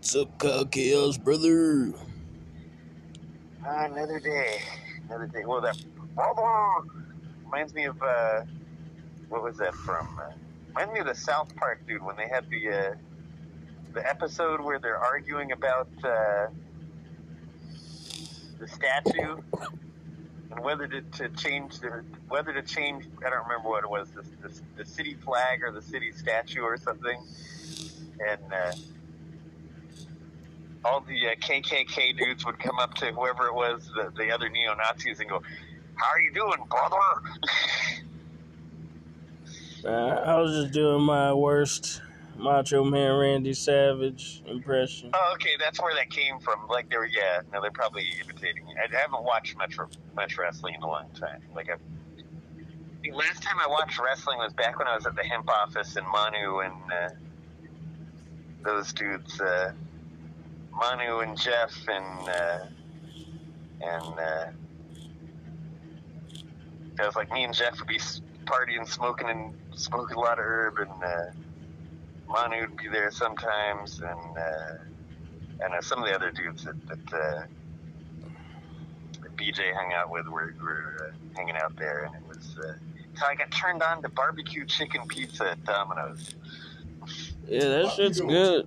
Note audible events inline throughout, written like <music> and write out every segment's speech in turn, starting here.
What's up, Kyle Chaos, brother? Ah, another day. Another day. Well, that brother reminds me of, uh, what was that from? Uh, reminds me of the South Park dude when they had the, uh, the episode where they're arguing about, uh, the statue and whether to, to change the, whether to change, I don't remember what it was, the, the, the city flag or the city statue or something. And, uh, all the uh, KKK dudes would come up to whoever it was, the, the other neo Nazis, and go, "How are you doing, brother?" Uh, I was just doing my worst Macho Man Randy Savage impression. oh, okay, that's where that came from. Like they were, yeah, no, they're probably imitating. me. I, I haven't watched much much wrestling in a long time. Like I, the last time I watched wrestling was back when I was at the hemp office in Manu, and uh, those dudes, uh, Manu and Jeff, and uh, and uh, it was like me and Jeff would be s- partying, smoking, and smoking a lot of herb, and uh, Manu would be there sometimes, and uh, and uh, some of the other dudes that, that, uh, that BJ hung out with were, were uh, hanging out there, and it was. Uh, so I got turned on to barbecue chicken pizza at Domino's. Yeah, that shit's good.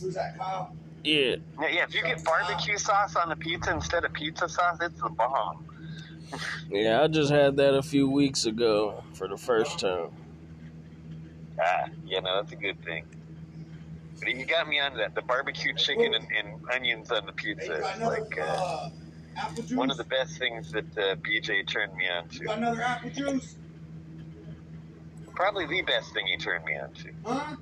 Who's that, Kyle? Yeah, Yeah, yeah, if you get barbecue sauce on the pizza instead of pizza sauce, it's the bomb. yeah, I just had that a few weeks ago for the first time. Ah, yeah, no, that's a good thing. But you got me on that. The barbecue chicken and, and onions on the pizza you is like uh, uh, apple juice? one of the best things that uh, BJ turned me on You got to. another apple juice? Probably the best thing he turned me on to. Huh?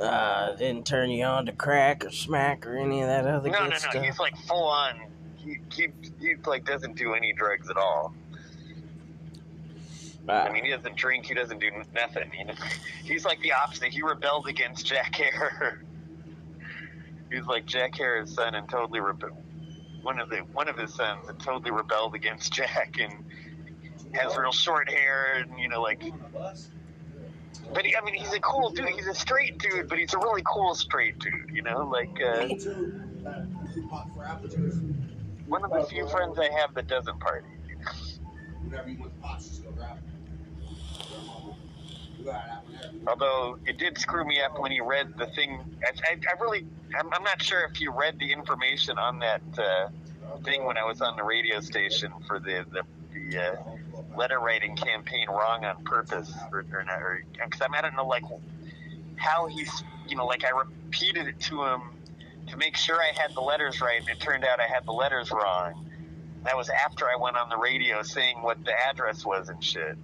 Uh, didn't turn you on to crack or smack or any of that other No, good no, no. stuff. He's like full on. He, he, he like doesn't do any drugs at all. I Ah, mean, he doesn't drink. He doesn't do nothing. You know, <laughs> he's like the opposite. He rebelled against Jack Herer. <laughs> he's like Jack Herer's son and totally rebelled. One of the one of his sons and totally rebelled against <laughs> Jack and has real short hair and you know like. But he, I mean, he's a cool dude. He's a straight dude, but he's a really cool straight dude. You know, like uh, Me too. Pot for apple juice. one of the few friends I have that doesn't party. You want the pots, just go grab it. You got an apple there. Although it did screw me up when he read the thing. I, I, I really, I'm, I'm not sure if you read the information on that uh, thing when I was on the radio station for the the, the uh, letter writing campaign wrong on purpose or, or because I, mean, I don't know like how he's, you know, like I repeated it to him to make sure I had the letters right, and it turned out I had the letters wrong. That was after I went on the radio saying what the address was and shit,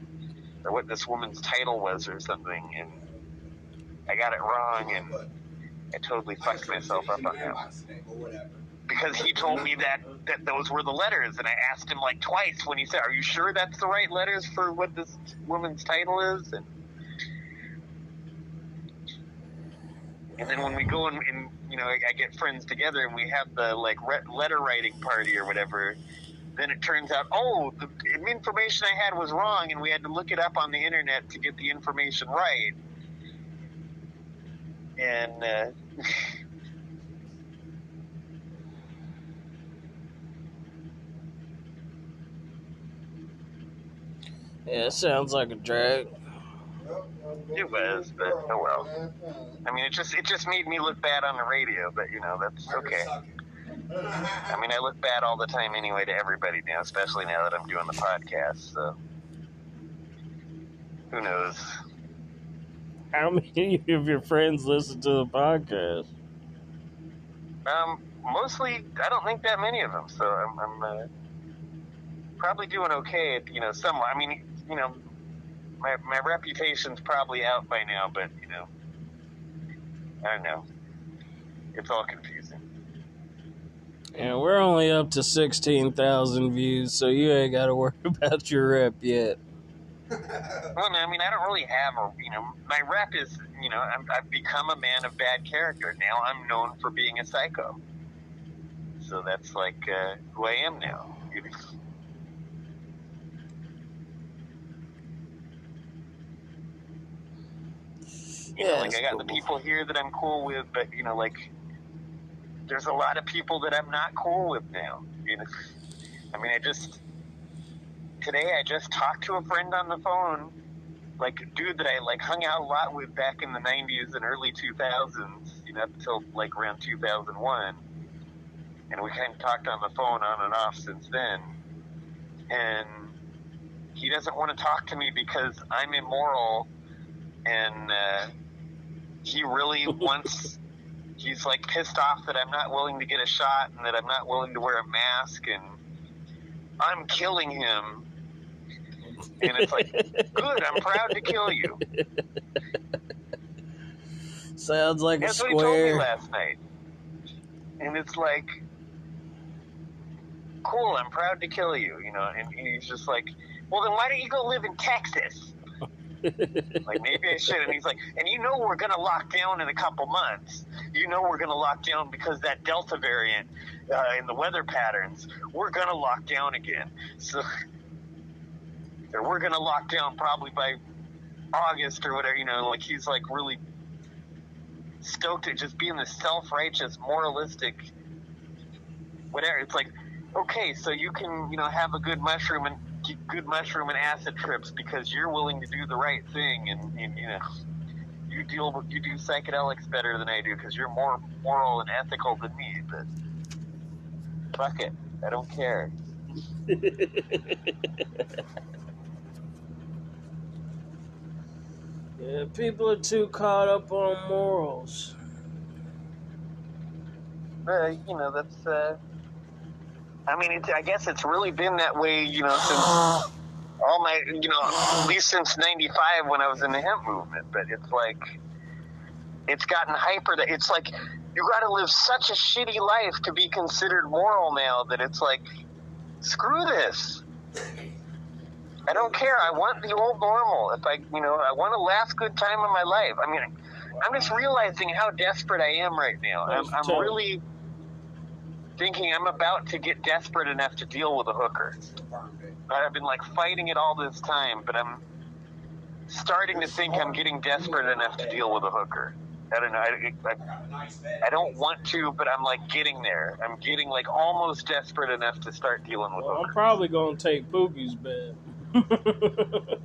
or what this woman's title was or something, and I got it wrong, and I totally fucked myself up on that. Because he told me that that those were the letters, and I asked him like twice when he said, "Are you sure that's the right letters for what this woman's title is?" And and then when we go and, and you know I, I get friends together and we have the like re- letter writing party or whatever, then it turns out oh the information I had was wrong, and we had to look it up on the internet to get the information right. And uh, <laughs> yeah, it sounds like a drag. It was, but oh well. I mean, it just it just made me look bad on the radio, but you know that's okay. I mean, I look bad all the time anyway to everybody now, especially now that I'm doing the podcast. So who knows? How many <laughs> of your friends listen to the podcast? Um, mostly, I don't think that many of them. So I'm, I'm uh, probably doing okay. At, you know, some. I mean, you know, my my reputation's probably out by now, but you know, I don't know. It's all confusing. And we're only up to 16,000 views, so you ain't got to worry <laughs> about your rep yet. Well, no, I mean, I don't really have a, you know, my rep is, you know, I'm, I've become a man of bad character. Now I'm known for being a psycho. So that's like uh, who I am now. <laughs> You know, Yeah, like I got the people here that I'm cool with, but you know, like there's a lot of people that I'm not cool with now. You know, I mean, I just today I just talked to a friend on the phone, like a dude that I like hung out a lot with back in the '90s and early 2000s. You know, up until like around 2001, and we kind of talked on the phone on and off since then. And he doesn't want to talk to me because I'm immoral and uh, he really wants he's like pissed off that i'm not willing to get a shot and that i'm not willing to wear a mask and i'm killing him. And it's like <laughs> good i'm proud to kill you. Sounds like that's a what he told me last night. And it's like cool i'm proud to kill you you know and he's just like well then why don't you go live in texas like maybe I should. And he's like, and you know we're gonna lock down in a couple months. You know we're gonna lock down because that Delta variant uh, in the weather patterns. We're gonna lock down again. So, or we're gonna lock down probably by August or whatever. You know, like he's like really stoked at just being the self-righteous, moralistic, whatever. It's like, okay, so you can you know have a good mushroom and good mushroom and acid trips because you're willing to do the right thing and, and you know you deal with you do psychedelics better than I do because you're more moral and ethical than me. But fuck it, I don't care. <laughs> yeah, people are too caught up on morals. Uh, you know that's. Uh, I mean, it's, I guess it's really been that way, you know, since all my, you know, at least since '95 when I was in the hemp movement. But it's like, it's gotten hyper. That it's like you got to live such a shitty life to be considered moral now. That it's like, screw this. I don't care. I want the old normal. If I, you know, I want a last good time of my life. I mean, I'm just realizing how desperate I am right now. I'm, I'm really thinking I'm about to get desperate enough to deal with a hooker. I've been like fighting it all this time, but I'm starting to think I'm getting desperate enough to deal with a hooker. I don't know. I, I, I don't want to, but I'm like getting there. I'm getting like almost desperate enough to start dealing with Well, I'm probably gonna take Pookie's bed. <laughs>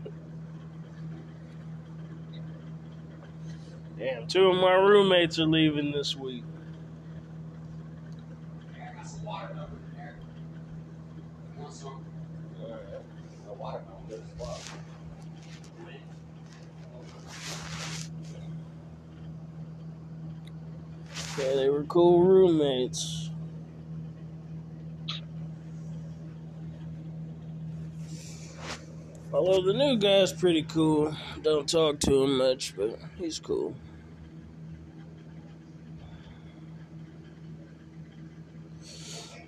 Damn, two of my roommates are leaving this week. I got some watermelon in there. You want some? A watermelon good as well. Yeah, they were cool roommates. Although the new guy's pretty cool. Don't talk to him much, but he's cool.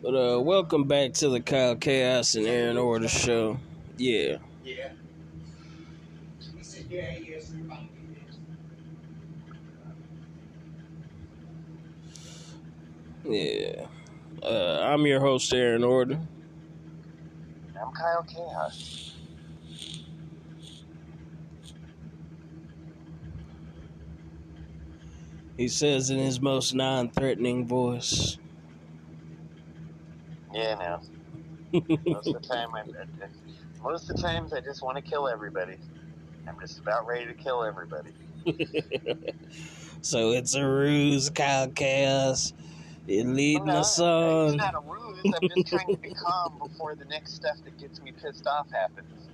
But uh welcome back to the Kyle Chaos and Aaron Order show. Yeah. Yeah. Yeah, yes, everybody did. Yeah. Uh, I'm your host, Aaron Order. I'm Kyle Chaos. He says in his most non threatening voice. Yeah, no. Most of the time, I, I, uh, uh, most of the times, I just want to kill everybody. I'm just about ready to kill everybody. <laughs> so it's a ruse, Kyle Chaos. You're leading no, us uh, It's on. not a ruse. I'm just trying to be calm before the next stuff that gets me pissed off happens.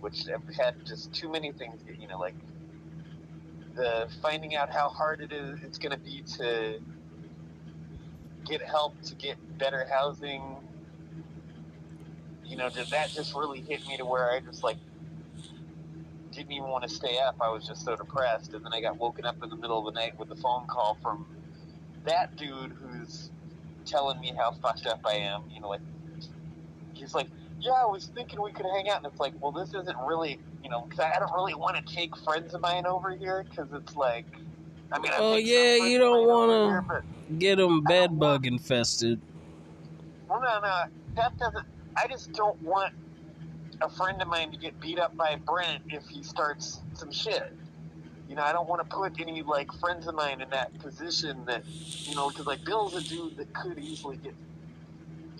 Which I've had just too many things. You know, like the finding out how hard it is. It's going to be to get help to get better housing. You know, did that just really hit me to where I just like didn't even want to stay up. I was just so depressed, and then I got woken up in the middle of the night with a phone call from that dude who's telling me how fucked up I am. You know, like he's like, "Yeah, I was thinking we could hang out," and it's like, "Well, this isn't really, you know, because I don't really want to take friends of mine over here because it's like." I mean, Oh, yeah, you don't wanna- Get them bed bug infested. Well, no, no, that doesn't. I just don't want a friend of mine to get beat up by Brent if he starts some shit. you know, I don't want to put any like friends of mine in that position that, you know, because like Bill's a dude that could easily get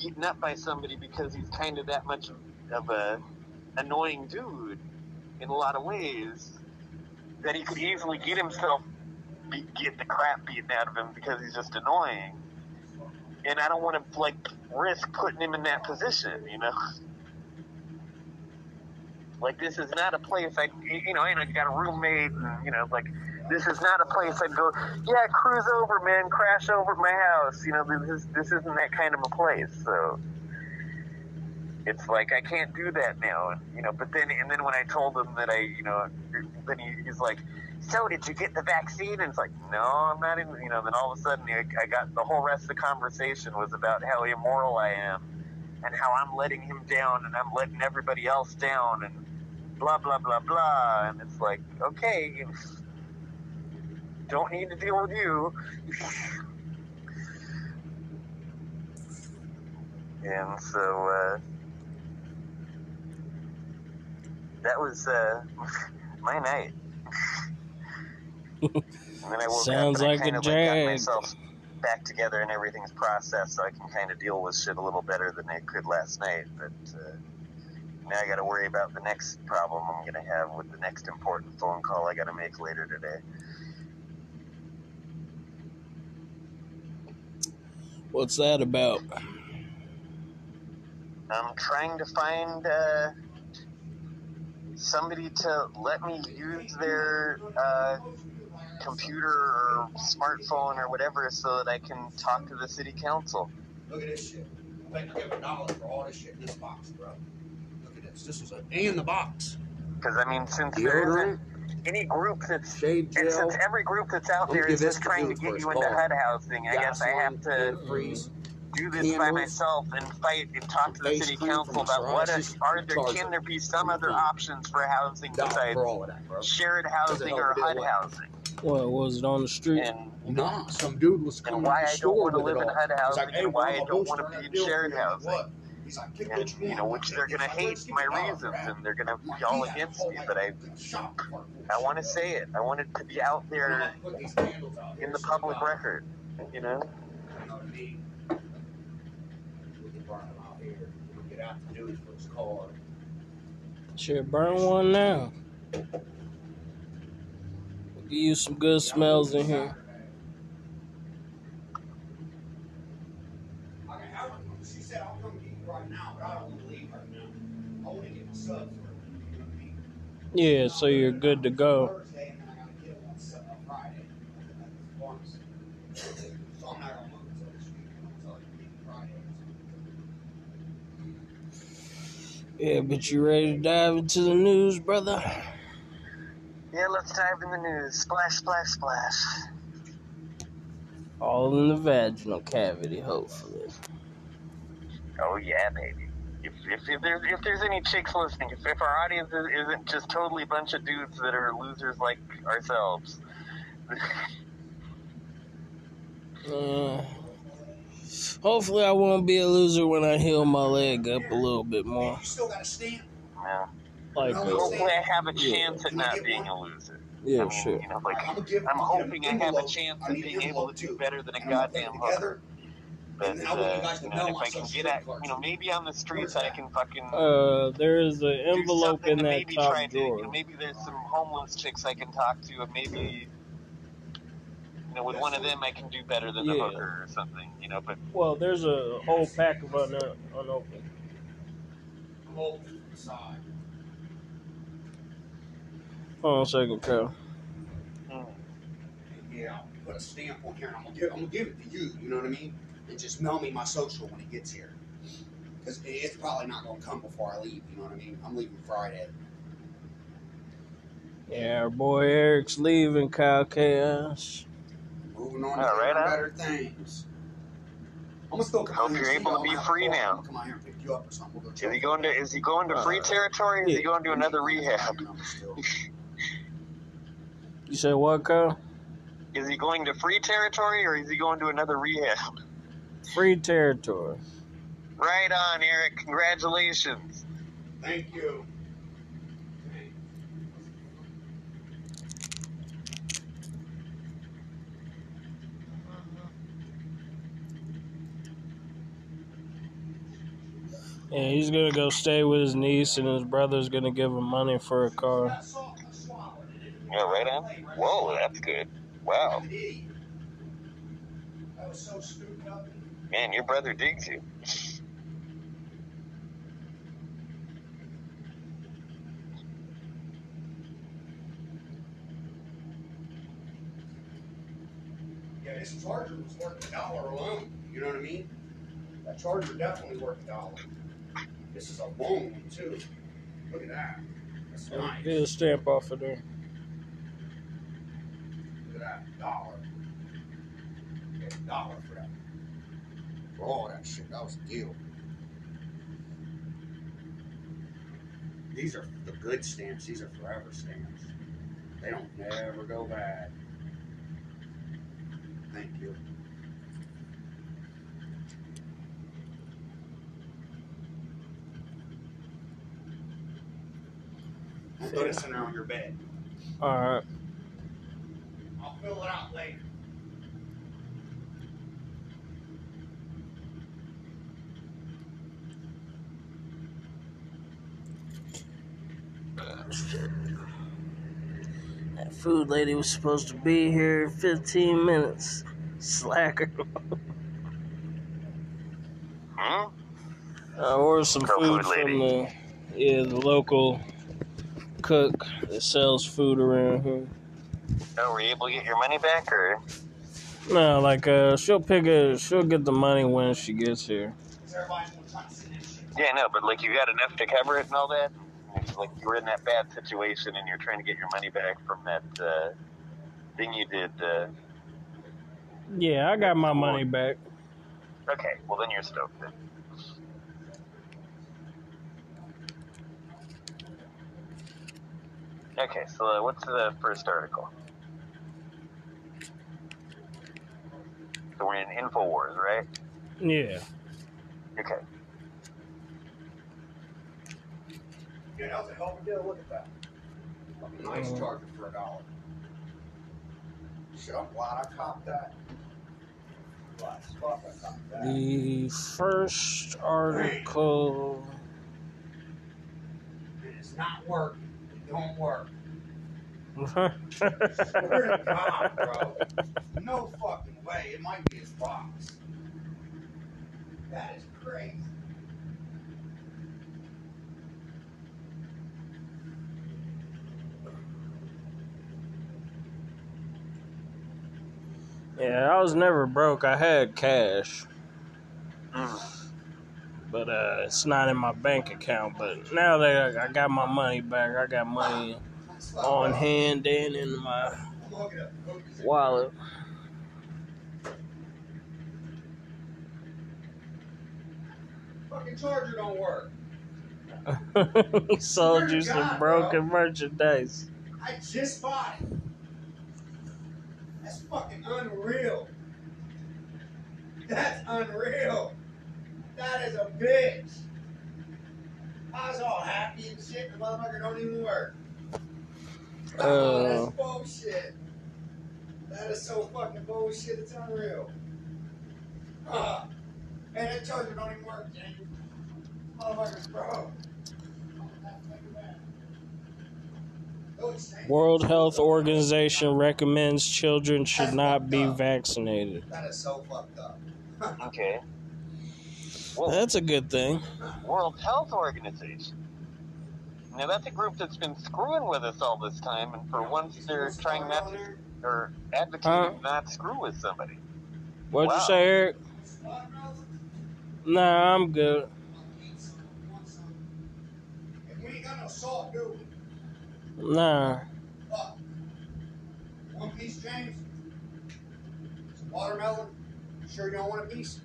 eaten up by somebody because he's kind of that much of a annoying dude in a lot of ways that he could easily get himself get the crap beaten out of him because he's just annoying. And I don't want to like risk putting him in that position, you know. Like this is not a place I, you know, and I got a roommate, and you know, like this is not a place I'd go. Yeah, cruise over, man, crash over my house. You know, this this isn't that kind of a place. So it's like I can't do that now. And, you know, but then and then when I told him that I, you know, then he, he's like, "So did you get the vaccine?" And it's like, "No, I'm not even." You know, then all of a sudden I, I got the whole rest of the conversation was about how immoral I am and how I'm letting him down and I'm letting everybody else down and blah blah blah blah. And it's like, okay, don't need to deal with you. <laughs> and so uh, that was uh, <laughs> my night. and then I woke Sounds up and like I a kind of like got drag. myself back together and everything's processed, so I can kind of deal with shit a little better than I could last night. But uh, now I got to worry about the next problem I'm going to have with the next important phone call I got to make later today. What's that about? I'm trying to find uh, somebody to let me use their uh, computer or smartphone or whatever so that I can talk to the city council. Look at this shit. I think I give a dollar for all this shit in this box, bro. Look at this. This is a and the box. Because, I mean, since there Deodorant, isn't any group that's shave And gel. since every group that's out Let me there give is this just trying to get you into Hold. HUD housing, I guess I have to freeze. Do this by candles, myself and fight and talk to the face city council about what psoriasis, are, are there can there be some other options for housing Dollar besides for all of that, shared housing or Doesn't HUD it housing? What was it on the street? And Nah, some dude was coming and to why the I don't want to live in all. HUD He's housing like, hey, and why I don't want to be in shared you. I'm like, housing. What? Like, And you you know, which they're gonna hate my me a dollar, reasons and they're gonna I'm be all against me, but I a shop for I want to say it. I want it to be out there not gonna put these candles out here, in the public record. You know? You know what I mean? We can burn them out here. We'll get out to do it for his. Should burn one now. Give you some good smells in here. I can have it. She said, I'll come get you right now, but I don't want to leave right now. I want to get my subs for you. You know what I mean? Yeah, so you're good to go. Thursday, and then I gotta get them on Su- on Friday. at the pharmacy. So I'm not gonna look until this weekend, until I can get Friday. Yeah, but you ready to dive into the news, brother? Yeah, let's dive in the news. Splash, splash, splash. All in the vaginal cavity, hopefully. Oh yeah, baby. If, if, if there's if there's any chicks listening, if, if our audience is, isn't just totally a bunch of dudes that are losers like ourselves, <laughs> Uh, hopefully, I won't be a loser when I heal my leg up a little bit more. Still got a stamp? yeah. Like, uh, hopefully I have a Yeah. chance at not being a loser. I yeah, mean, sure. You know, like I'm, I'm hoping I have a chance I of being able to do too. better than a And I'm gonna put it goddamn together, hooker. But and I want you uh, guys to you know, know if I can get security at, you know, maybe on the streets I can fucking Uh, there is an envelope in that maybe top try to, you know, drawer. maybe there's some homeless chicks I can talk to, and maybe, you know, with one of them I can do better than the hooker or something, you know. But Well, there's a whole pack of un- unopened. I'm holding it to the side. Hold on a second, Kyle. mm, Yeah, I'll put a stamp on here, and I'm gonna give, I'm gonna give it to you. You know what I mean? And just mail me my social when it gets here, because it's probably not gonna come before I leave. You know what I mean? I'm leaving Friday. Yeah, our boy Eric's leaving Kyle Chaos. Moving on All to right, bigger, huh? better things. I'm gonna still come Hope you're able to be free now. Come out here and pick you up or something. We'll go is he going to is he going to free Uh, territory? Or is he going to another rehab? <laughs> You said what, Kyle? Is he going to free territory or is he going to another rehab? Free territory. Right on, Eric. Congratulations. Thank you. Yeah, he's gonna go stay with his niece, and his brother's gonna give him money for a car. Yeah, right on. Whoa, that's good. Wow, That was so stupid of man, your brother digs you. Yeah, this charger was worth a dollar alone. You know what I mean? That charger definitely worth a dollar. This is a long one too. Look at that. That's nice. Get a stamp off of there. Look at that. Dollar. Yeah, a dollar for that. For all that shit. That was a deal. These are the good stamps. These are forever stamps. They don't never go bad. Thank you. Put this in there on your bed. All right. I'll fill it out later. That food lady was supposed to be here in 15 minutes. Slacker. Hmm? I ordered some Girl food food from the yeah the local cook that sells food around here. Oh, were you able to get your money back, or No, like uh, she'll pick it. She'll get the money when she gets here. Because everybody's gonna try to send that shit. yeah, no, but like you got enough to cover it and all that. Like you were in that bad situation and you're trying to get your money back from that uh, thing you did. Uh, Yeah, I got my money back. okay, well then you're stoked. Then. Okay, so uh, what's the first article? So we're in Infowars, right? Yeah. Okay. Yeah, that was a hell of a deal. Look at that. Fucking nice Mhm. charger for a dollar. Shit, I'm glad I copped that. Glad fuck I copped that. The first article. It is not working. It don't work. <laughs> Swear to God, bro. No fucking way. It might be his box. That is crazy. yeah, I was never broke. I had cash, Mm. But uh, it's not in my bank account. But now that I got my money back, I got money on hand and in my I'm hooking up the cookies. wallet. Fucking charger don't work. <laughs> he sold you some broken merchandise. I just bought it. That's fucking unreal. That's unreal. That is a bitch. I was all happy and shit. The motherfucker don't even work. Oh, Uh. that's bullshit. That is so fucking bullshit. It's unreal. Uh, man, that charger don't even work, James. Motherfucker's broke. World Health Organization recommends children should not be vaccinated. That is so fucked up. <laughs> Okay. Well, That's a good thing. World Health Organization. Now that's a group that's been screwing with us all this time, and for once they're trying not to, or advocating Huh? not screw with somebody. What'd Wow. you say, Eric? Nah, I'm good. If we ain't got no salt, do we? Nah. Fuck. One piece, James? Some watermelon? Sure you don't want a piece?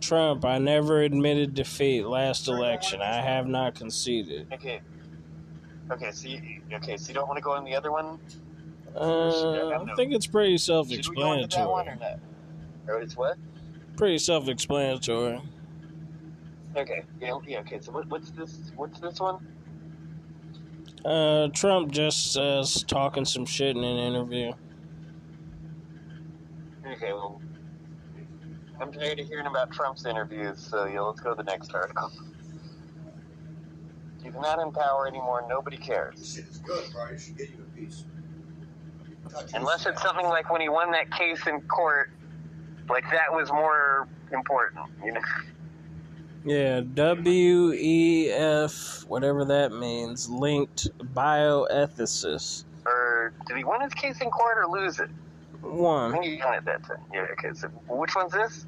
Trump, I never admitted defeat last election. I have not conceded. Okay. Okay, so you, okay, so you don't want to go on the other one? Uh, I think it's pretty Should we go into that one self-explanatory. or not? Or it's what? Pretty self-explanatory. Okay. Yeah. Yeah. Okay. So what, what's this? What's this one? Uh, Trump just says talking some shit in an interview. Okay. Well. I'm tired of hearing about Trump's interviews, so yeah, let's go to the next article. He's not in power anymore. Nobody cares. shit is good, bro. It should get you a piece. Unless it's something like when he won that case in court, like that was more important, you know? Yeah, WEF, whatever that means, linked bioethicist. Or did he win his case in court or lose it? I One. think he won it that time. Yeah, okay. So which one's this?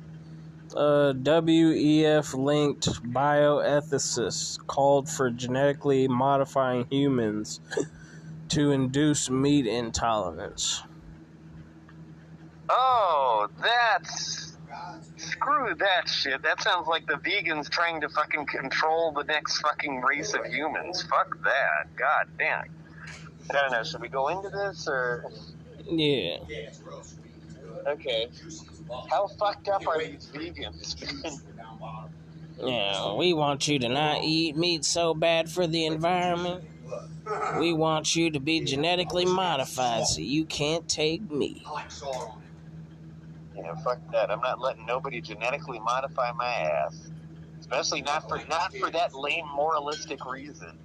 Uh, WEF linked bioethicist called for genetically modifying humans to induce meat intolerance. Oh, that's screw that shit. That sounds like the vegans trying to fucking control the next fucking race of humans. Fuck that. God damn. I don't know. Should we go into this or Yeah. Yeah, it's real sweet. It's good. okay? Juicy as fuck. How fucked up are these vegans? it's juice down bottom. Yeah, we want you to not eat meat so bad for the environment. We want you to be genetically modified so you can't take meat. I like salt on it. Yeah, fuck that. I'm not letting nobody genetically modify my ass. Especially not for not for that lame moralistic reason.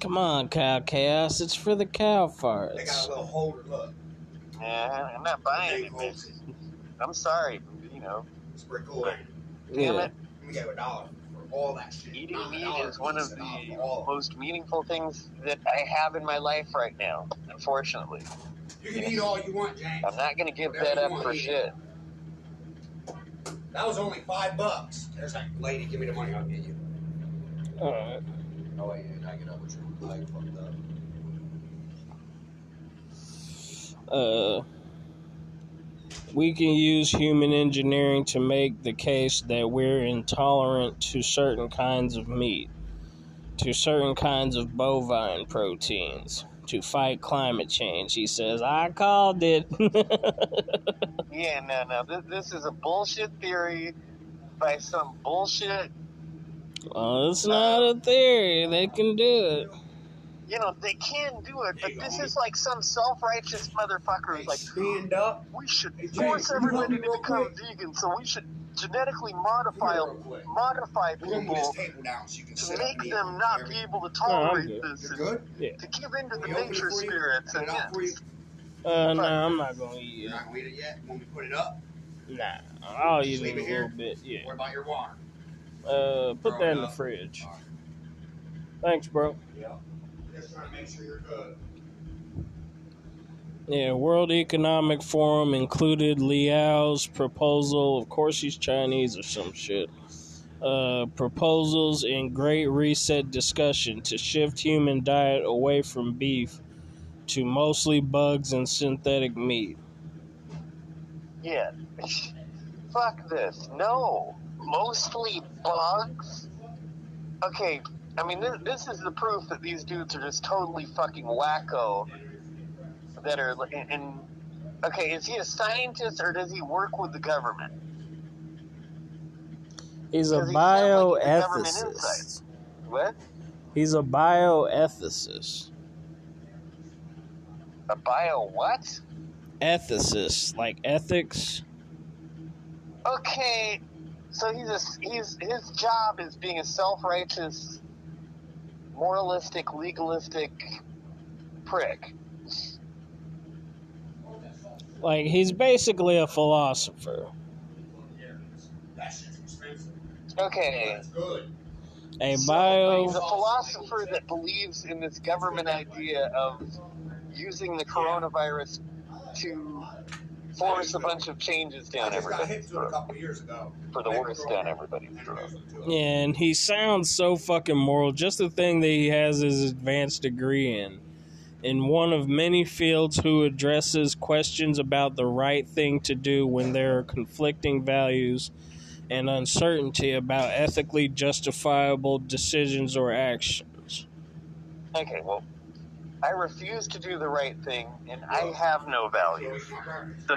Come on, cow chaos. It's for the cow farts. They got farts. a little holder. Look. Yeah, I'm not buying it. holds. I'm sorry, you know. It's pretty cool. it? Damn Yeah. it. We gave a dollar for all that shit. Eating meat is one of piece, a dollar the for all of it. most meaningful things that I have in my life right now, unfortunately. You can eat all you want, James. I'm not going to give Whatever that up for to eat. shit. That was only five bucks. There's that lady. Give me the money. I'll get you. Alright. No way. I get up with you. I fucked up. Uh, we can use human engineering to make the case that we're intolerant to certain kinds of meat, to certain kinds of bovine proteins, to fight climate change. He says, I called it. <laughs> Yeah, no, no. This, this is a bullshit theory by some bullshit. Well, it's not a theory. They can do it. You know, they can do it, but this is like some self righteous motherfucker who's like, stand up. we should force can you help everybody to become vegan, so we should genetically modify Come here modify We're gonna move this people so you can to make them not be able to tolerate this and good. to give in to the Can we open it nature spirits and it out yes. Uh, no, I'm not going to eat You're it. not gonna eat it yet. Want me to put it up? Nah, I'll eat it leave a it here? little bit. Yeah. What about your water? Uh, put that in the fridge. Thanks, bro. Yeah. Just trying to make sure you're good. Yeah, World Economic Forum included Liao's proposal. Of course, he's Chinese or some shit. Uh, proposals in Great Reset discussion to shift human diet away from beef to mostly bugs and synthetic meat. Yeah. <laughs> Fuck this. No. Mostly bugs? Okay, I mean, this, this is the proof that these dudes are just totally fucking wacko. That are, and, and okay, is he a scientist or does he work with the government? He's a he like he's a government bioethicist. What? He's a bioethicist. A bio what? Ethicist, like ethics. Okay, so he's a he's his job is being a self-righteous, moralistic, legalistic prick. Like, he's basically a philosopher. That shit's expensive. Okay, That's good. A So he's a philosopher that believes in this government idea of using the coronavirus to force a bunch of changes I down just got hit everybody's to it a couple years ago. For the worst down everybody's throat. And he sounds so fucking moral. Just the thing that he has his advanced degree in. In one of many fields who addresses questions about the right thing to do when there are conflicting values and uncertainty about ethically justifiable decisions or actions. Okay, well, I refuse to do the right thing, and I have no value. So,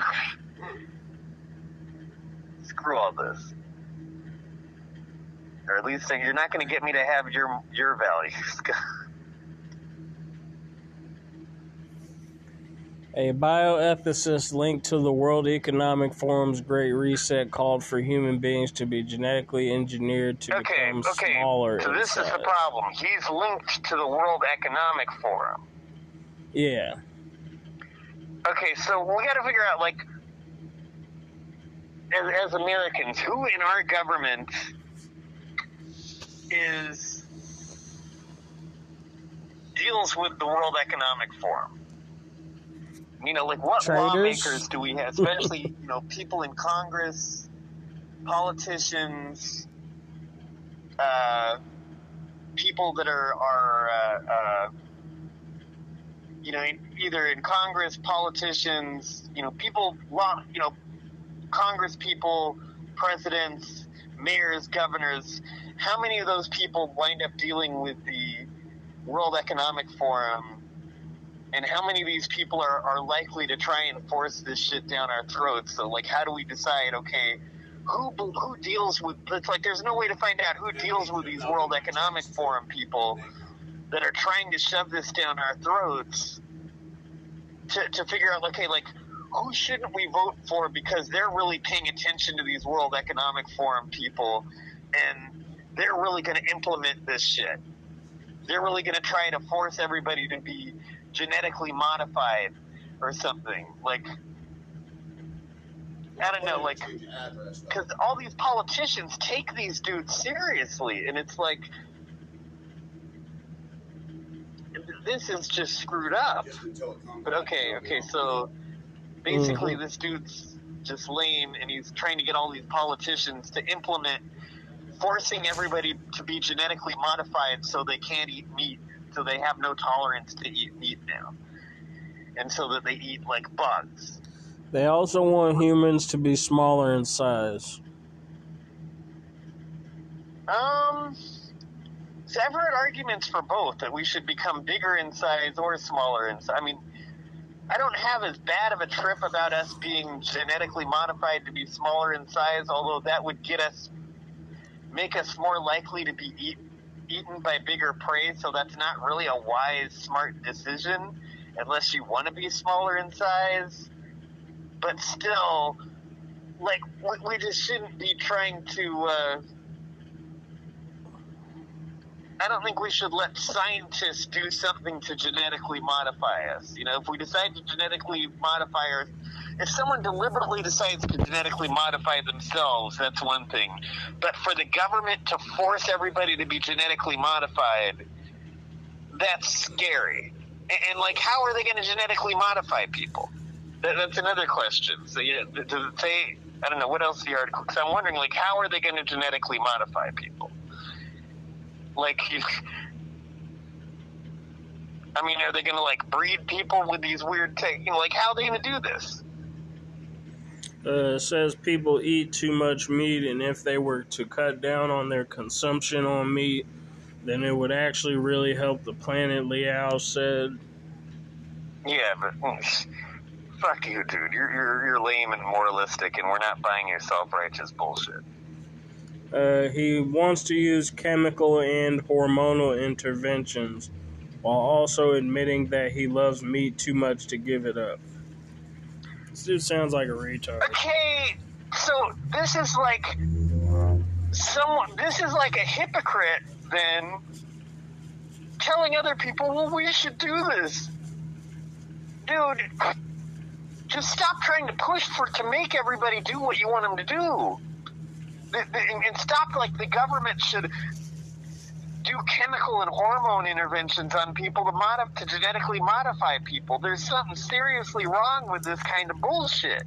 <laughs> screw all this. Or at least you're not going to get me to have your your values. <laughs> A bioethicist linked to the World Economic Forum's Great Reset called for human beings to be genetically engineered to Okay, become okay. smaller. So in this is the problem. He's linked to the World Economic Forum. Yeah. Okay, so we got to figure out, like, as, as Americans, who in our government is deals with the World Economic Forum? You know, like what Traders? lawmakers do we have? Especially, you know, people in Congress, politicians, uh, people that are are uh, uh, you know either in Congress, politicians, you know, people, you know, Congress people, presidents, mayors, governors. How many of those people wind up dealing with the World Economic Forum? And how many of these people are, are likely to try and force this shit down our throats? So, like, how do we decide? Okay, who who deals with? It's like there's no way to find out who deals with these World Economic Forum people that are trying to shove this down our throats. To to figure out, okay, like who shouldn't we vote for because they're really paying attention to these World Economic Forum people, and they're really going to implement this shit. They're really going to try to force everybody to be genetically modified or something. Like, I don't know, like, because all these politicians take these dudes seriously, and it's like, this is just screwed up. But okay, okay, so basically, this dude's just lame, and he's trying to get all these politicians to implement forcing everybody to be genetically modified so they can't eat meat, so they have no tolerance to eat meat now, and so that they eat like bugs. They also want humans to be smaller in size. Um, so I've heard arguments for both that we should become bigger in size or smaller in size. I mean, I don't have as bad of a trip about us being genetically modified to be smaller in size, although that would get us, make us more likely to be eat, eaten by bigger prey. So that's not really a wise, smart decision unless you want to be smaller in size. But still, like we, we just shouldn't be trying to. Uh, I don't think we should let scientists do something to genetically modify us. You know, if we decide to genetically modify our, if someone deliberately decides to genetically modify themselves, that's one thing. But for the government to force everybody to be genetically modified, that's scary. And, and like, how are they going to genetically modify people? That, that's another question. So, yeah, does it say? I don't know what else the article. Because I'm wondering, like, how are they going to genetically modify people? Like, I mean, are they going to like breed people with these weird, te- you know, like how are they going to do this? Uh, it says people eat too much meat, and if they were to cut down on their consumption on meat, then it would actually really help the planet, Liao said. Yeah, but mm, fuck you, dude. You're you're you're lame and moralistic, and we're not buying your self-righteous bullshit. Uh, he wants to use chemical and hormonal interventions while also admitting that he loves meat too much to give it up. This dude sounds like a retard. Okay, so this is like someone. This is like a hypocrite then telling other people, "Well, we should do this." Dude, just stop trying to push for to make everybody do what you want them to do. And stop like the government should do chemical and hormone interventions on people to modif- to genetically modify people. There's something seriously wrong with this kind of bullshit.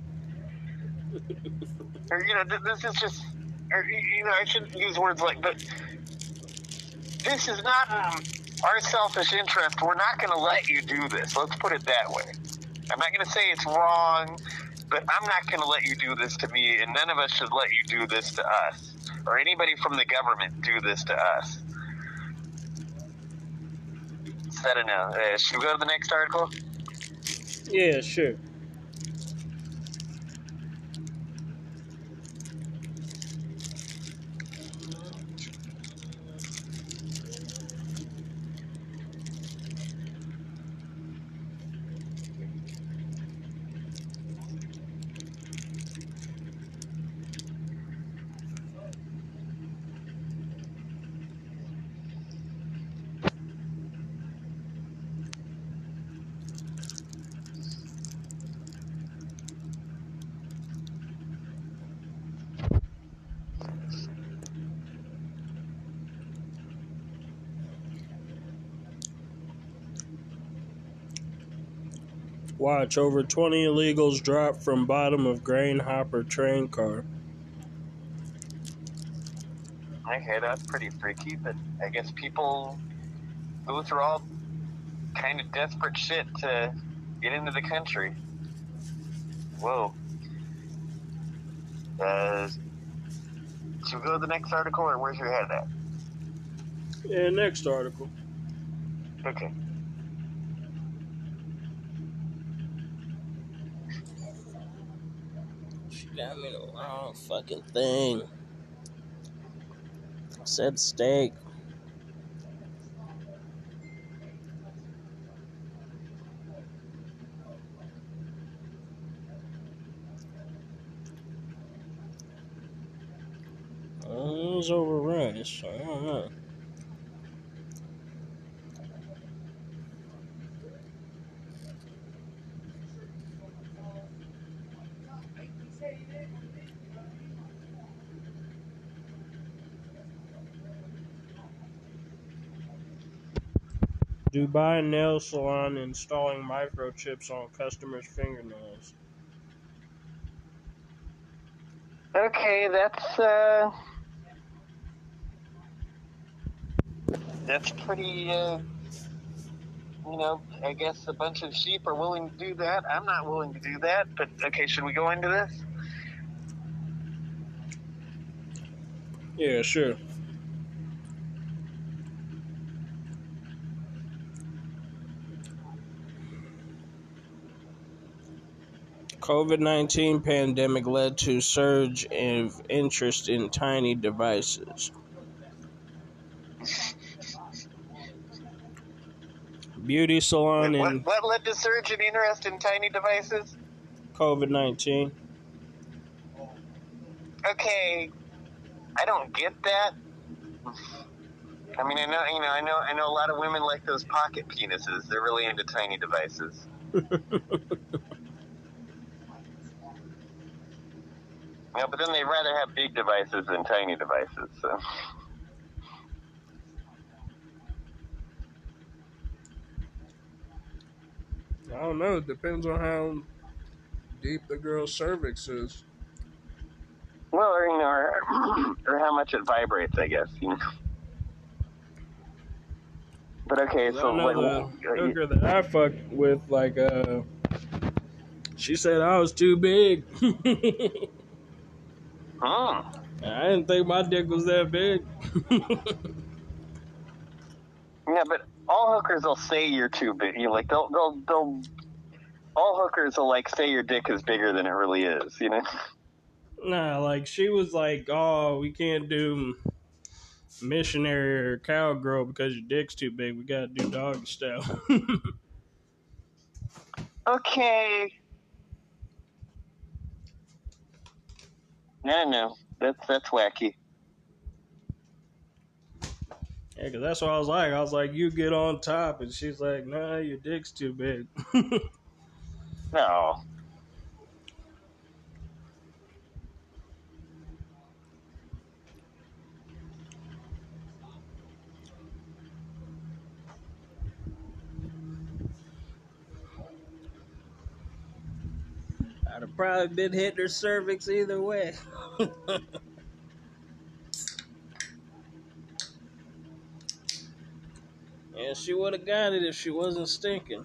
or you know, th- this is just, or, you know, I shouldn't use words like, but this is not our selfish interest. We're not going to let you do this. Let's put it that way. I'm not going to say it's wrong, but I'm not going to let you do this to me, and none of us should let you do this to us, or anybody from the government do this to us. I don't. Uh, should we go to the next article? Yeah, sure. Watch over 20 illegals drop from bottom of grain hopper train car. Okay, that's pretty freaky, but I guess people go through all kind of desperate shit to get into the country. Whoa. Uh, should we go to the next article, or where's your head at? Yeah, next article. Okay. Me the wrong fucking thing. Said steak. It was over rice. I don't know. Dubai nail salon installing microchips on customers' fingernails. Okay, that's uh, that's pretty. Uh, you know, I guess a bunch of sheep are willing to do that. I'm not willing to do that, but okay, should we go into this? Yeah, sure. COVID 19 pandemic led to surge of interest in tiny devices. Beauty salon what, and what led to surge in interest in tiny devices? COVID 19. Okay, I don't get that. I mean, I know, you know, I know, I know a lot of women like those pocket penises. They're really into tiny devices. <laughs> Yeah, but then they'd rather have big devices than tiny devices. So. I don't know. It depends on how deep the girl's cervix is. Well, or you know, or, <clears throat> or how much it vibrates, I guess. You know. But okay, so know what, the hooker that I fucked with, like, uh, she said I was too big. <laughs> Hmm. I didn't think my dick was that big. <laughs> Yeah, but all hookers will say you're too big. You like they'll they'll they'll. All hookers will like say your dick is bigger than it really is. You know. nah, like she was like, "Oh, we can't do missionary or cowgirl because your dick's too big. We gotta do doggy style." <laughs> Okay. Don't know. That's that's wacky. Yeah, because that's what I was like. I was like, you get on top. And she's like, nah, your dick's too big. <laughs> No. I'd have probably been hitting her cervix either way. <laughs> and she would have got it if she wasn't stinking.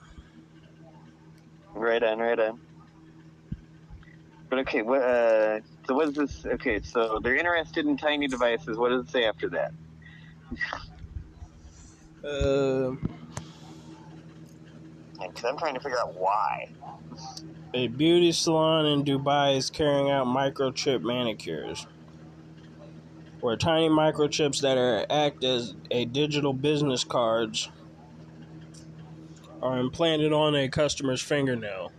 Right on, right on. But okay, what? Uh, so what is this? Okay, so they're interested in tiny devices. What does it say after that? Uh, Because <laughs> I'm trying to figure out why. A beauty salon in Dubai is carrying out microchip manicures, where tiny microchips that are act as a digital business cards are implanted on a customer's fingernail,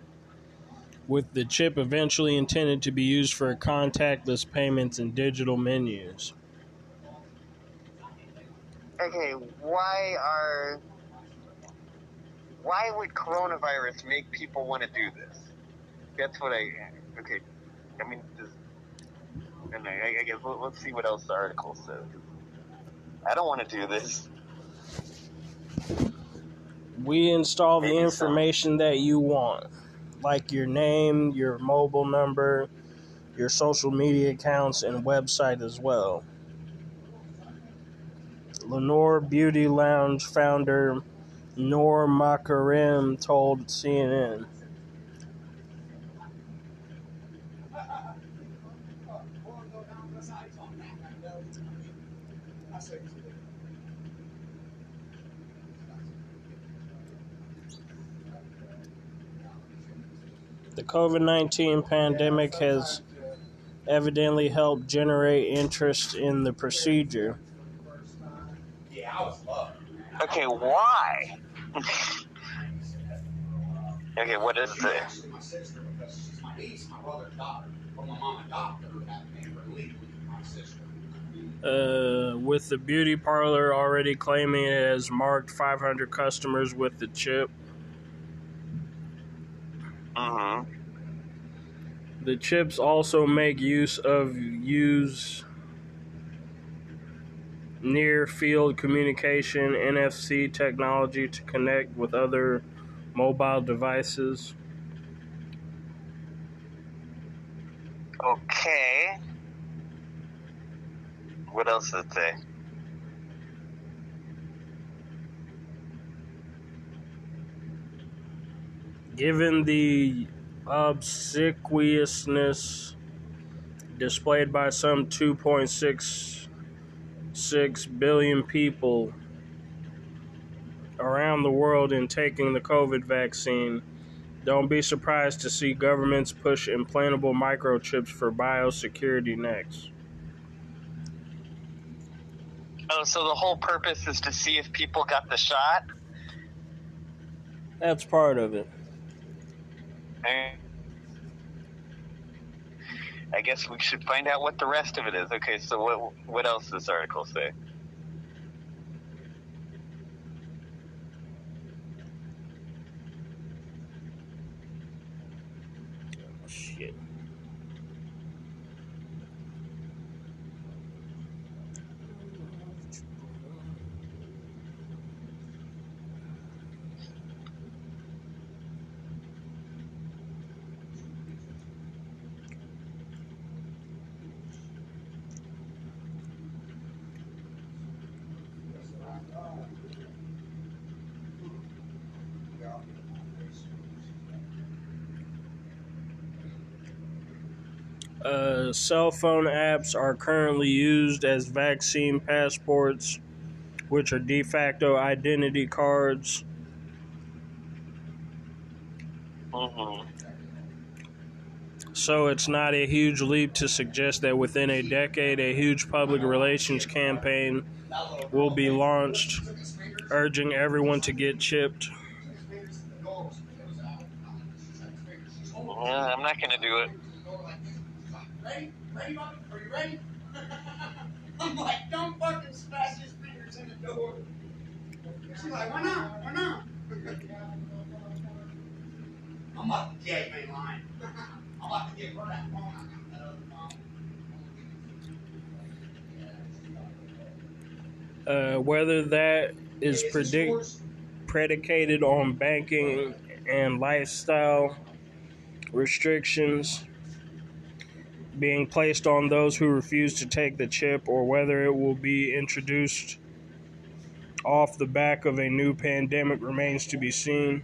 with the chip eventually intended to be used for contactless payments and digital menus. Okay, why are? Why would coronavirus make people want to do this? That's what I. Okay, I mean, and I, I guess let- let's see what else the article says. I don't want to do this. We install the Maybe so. information that you want. like your name, your mobile number, your social media accounts, and website as well. Lenore Beauty Lounge founder Noor Makarim told CNN. The COVID 19 pandemic has evidently helped generate interest in the procedure. Yeah, I was loved. Okay, why? okay, what is She's it? actually my sister because she's my niece, my brother's daughter. But my mom adopted her, that made her legally my sister. Uh, with the beauty parlor already claiming it has marked 500 customers with the chip. Mm-hmm. The chips also make use of use near field communication NFC technology to connect with other mobile devices. Okay. What else did it Given the obsequiousness displayed by some 2.66 billion people around the world in taking the COVID vaccine, don't be surprised to see governments push implantable microchips for biosecurity next. Oh, so the whole purpose is to see if people got the shot? That's part of it. I guess we should find out what the rest of it is. Okay, so what what else does this article say? Shit. Uh, cell phone apps are currently used as vaccine passports, which are de facto identity cards. Mm-hmm. So it's not a huge leap to suggest that within a decade, a huge public relations campaign will be launched, urging everyone to get chipped. Yeah, I'm not gonna do it. Ready? Ready, Bobby? Are you ready? <laughs> I'm like, don't fucking smash his fingers in the door. She's like, why not? Why not? <laughs> I'm about to get me line. <laughs> I'm about to get her that phone. I got that other phone. Uh, whether that is predict predicated on banking and lifestyle restrictions being placed on those who refuse to take the chip, or whether it will be introduced off the back of a new pandemic remains to be seen.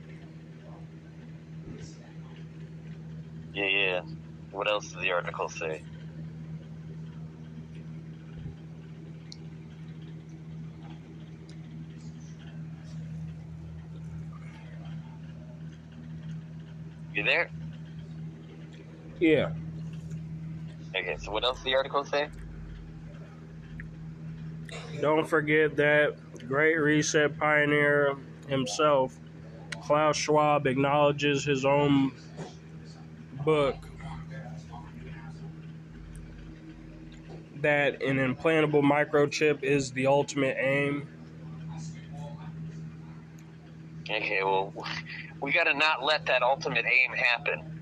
Yeah, yeah. What else does the article say? You there? Yeah. Okay, so what else does the article say? Don't forget that great reset pioneer himself, Klaus Schwab, acknowledges his own book that an implantable microchip is the ultimate aim. Okay, well, <laughs> we gotta not let that ultimate aim happen.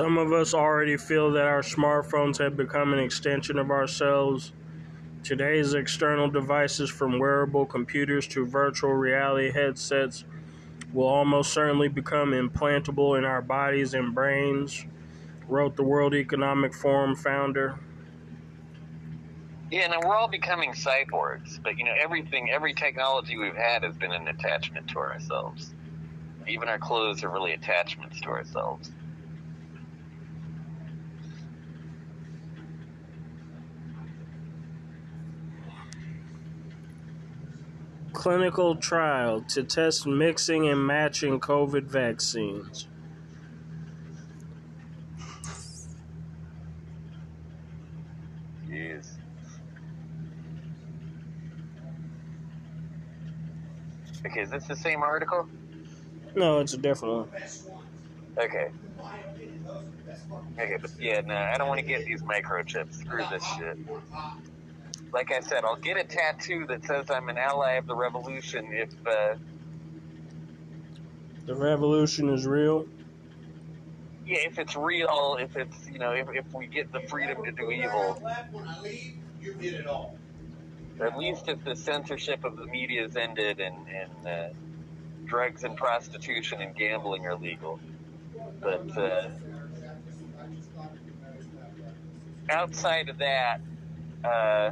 Some of us already feel that our smartphones have become an extension of ourselves. Today's external devices, from wearable computers to virtual reality headsets, will almost certainly become implantable in our bodies and brains, wrote the World Economic Forum founder. Yeah, and we're all becoming cyborgs, but you know, everything, every technology we've had has been an attachment to ourselves. Even our clothes are really attachments to ourselves. Clinical trial to test mixing and matching COVID vaccines. Yes. Okay, is this the same article? No, it's a different one. Okay. Okay, but yeah, no, I don't want to get these microchips. Screw this shit. Like I said, I'll get a tattoo that says I'm an ally of the revolution if uh, The revolution is real. yeah, if it's real, if it's you know, if, if we get the freedom to do evil, leave, you did it all. at least if the censorship of the media is ended and and uh, drugs and prostitution and gambling are legal. But uh, outside of that, uh,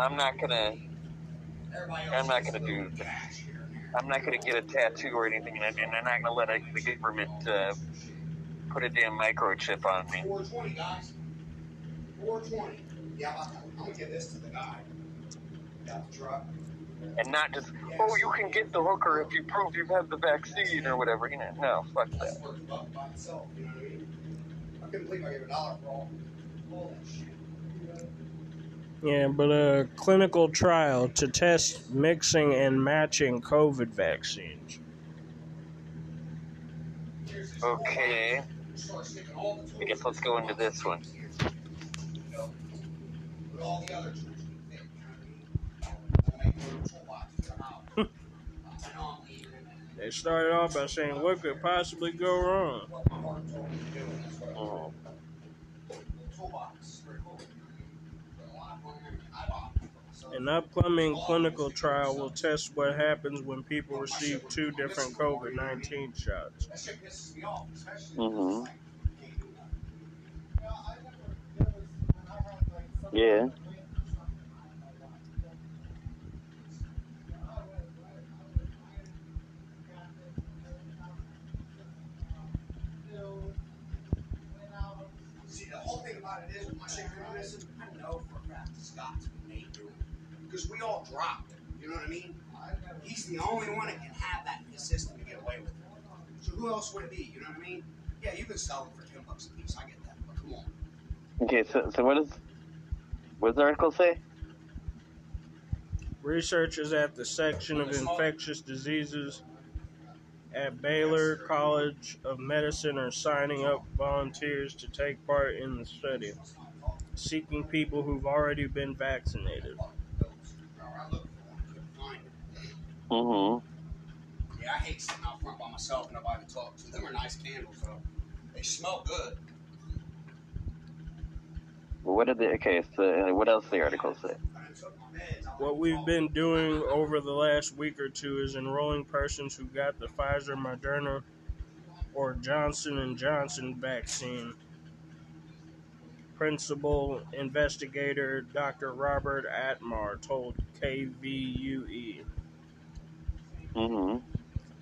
I'm not gonna. I'm not gonna do. I'm not gonna get a tattoo or anything, and I'm not gonna let a, the government uh, put a damn microchip on me. 420, guys. 420. Yeah, I'm gonna give this to the guy. Got the truck. and not just oh you can get the hooker if you prove you've had the vaccine or whatever you know no fuck that worth a buck by itself, you know what I couldn't believe I gave a dollar for all, all that shit. Yeah, but a clinical trial to test mixing and matching COVID vaccines. okay Start sticking all the tools I guess let's go into this one. You know, Put all the other tools <laughs> in the thing, you know what I mean? I'll make a little toolbox for the house. I know I'm leaving it. They started off by saying, What could possibly go wrong? What my heart told me to do, and that's what I Oh. Little toolbox, pretty cool. Put a lot of money in it. I bought it for myself. An upcoming clinical trial will test what happens when people receive two different COVID 19 shots. That shit pisses me off, especially. Mhm. Like, can't do nothing. Yeah. See, the whole thing about it is, with my shit going missing, I know for a fact Scott's made doing Because we all dropped it. You know what I mean? He's the only one that can have that in his system to get away with it. So who else would it be? You know what I mean? Yeah, you can sell them for 10 bucks a piece. I get that. But come on. Okay, so so what does what does the article say? Researchers at the section of infectious diseases at Baylor College of Medicine are signing up volunteers to take part in the study, seeking people who've already been vaccinated. I looked for one, couldn't find it. Mm-hmm. Yeah, I hate sitting out front by myself and nobody to talk to. Them are nice candles, though. They smell good. What did the okay? So uh, what else the article say? I done took my meds. I What we've been doing over the last week or two is enrolling persons who got the Pfizer, Moderna, or Johnson and Johnson vaccine. Principal investigator Dr. Robert Atmar told KVUE. Mm-hmm.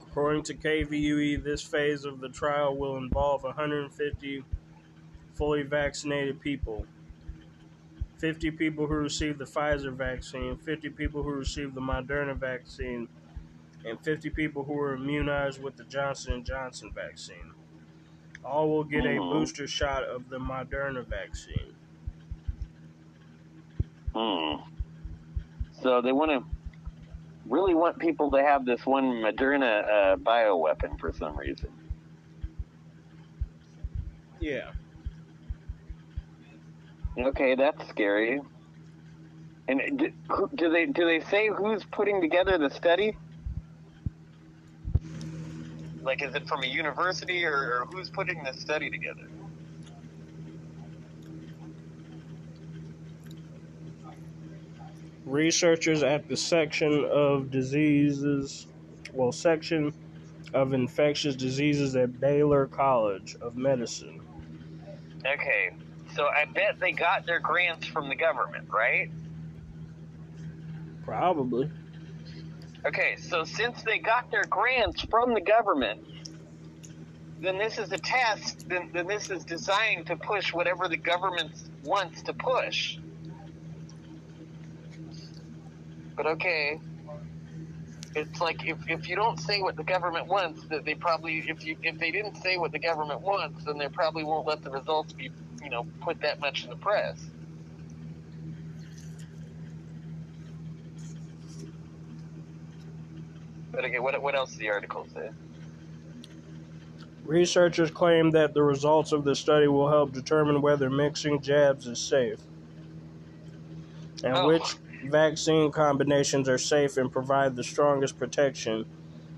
According to KVUE, this phase of the trial will involve 150 fully vaccinated people. 50 people who received the Pfizer vaccine, 50 people who received the Moderna vaccine, and 50 people who were immunized with the Johnson & Johnson vaccine. All will get a Mhm. booster shot of the Moderna vaccine. Hmm. So they want to really want people to have this one Moderna uh, bioweapon for some reason. Yeah. Okay, that's scary. And do, do they do they say who's putting together the study? Like, is it from a university or, or who's putting this study together? Researchers at the section of diseases, well, section of infectious diseases at Baylor College of Medicine. Okay, so I bet they got their grants from the government, right? Probably. Okay, so since they got their grants from the government, then this is a test, then, then this is designed to push whatever the government wants to push. But okay, it's like if, if you don't say what the government wants, that they probably if you if they didn't say what the government wants, then they probably won't let the results be you know put that much in the press. But okay, what what else does the article say? Researchers claim that the results of the study will help determine whether mixing jabs is safe and Oh. which vaccine combinations are safe and provide the strongest protection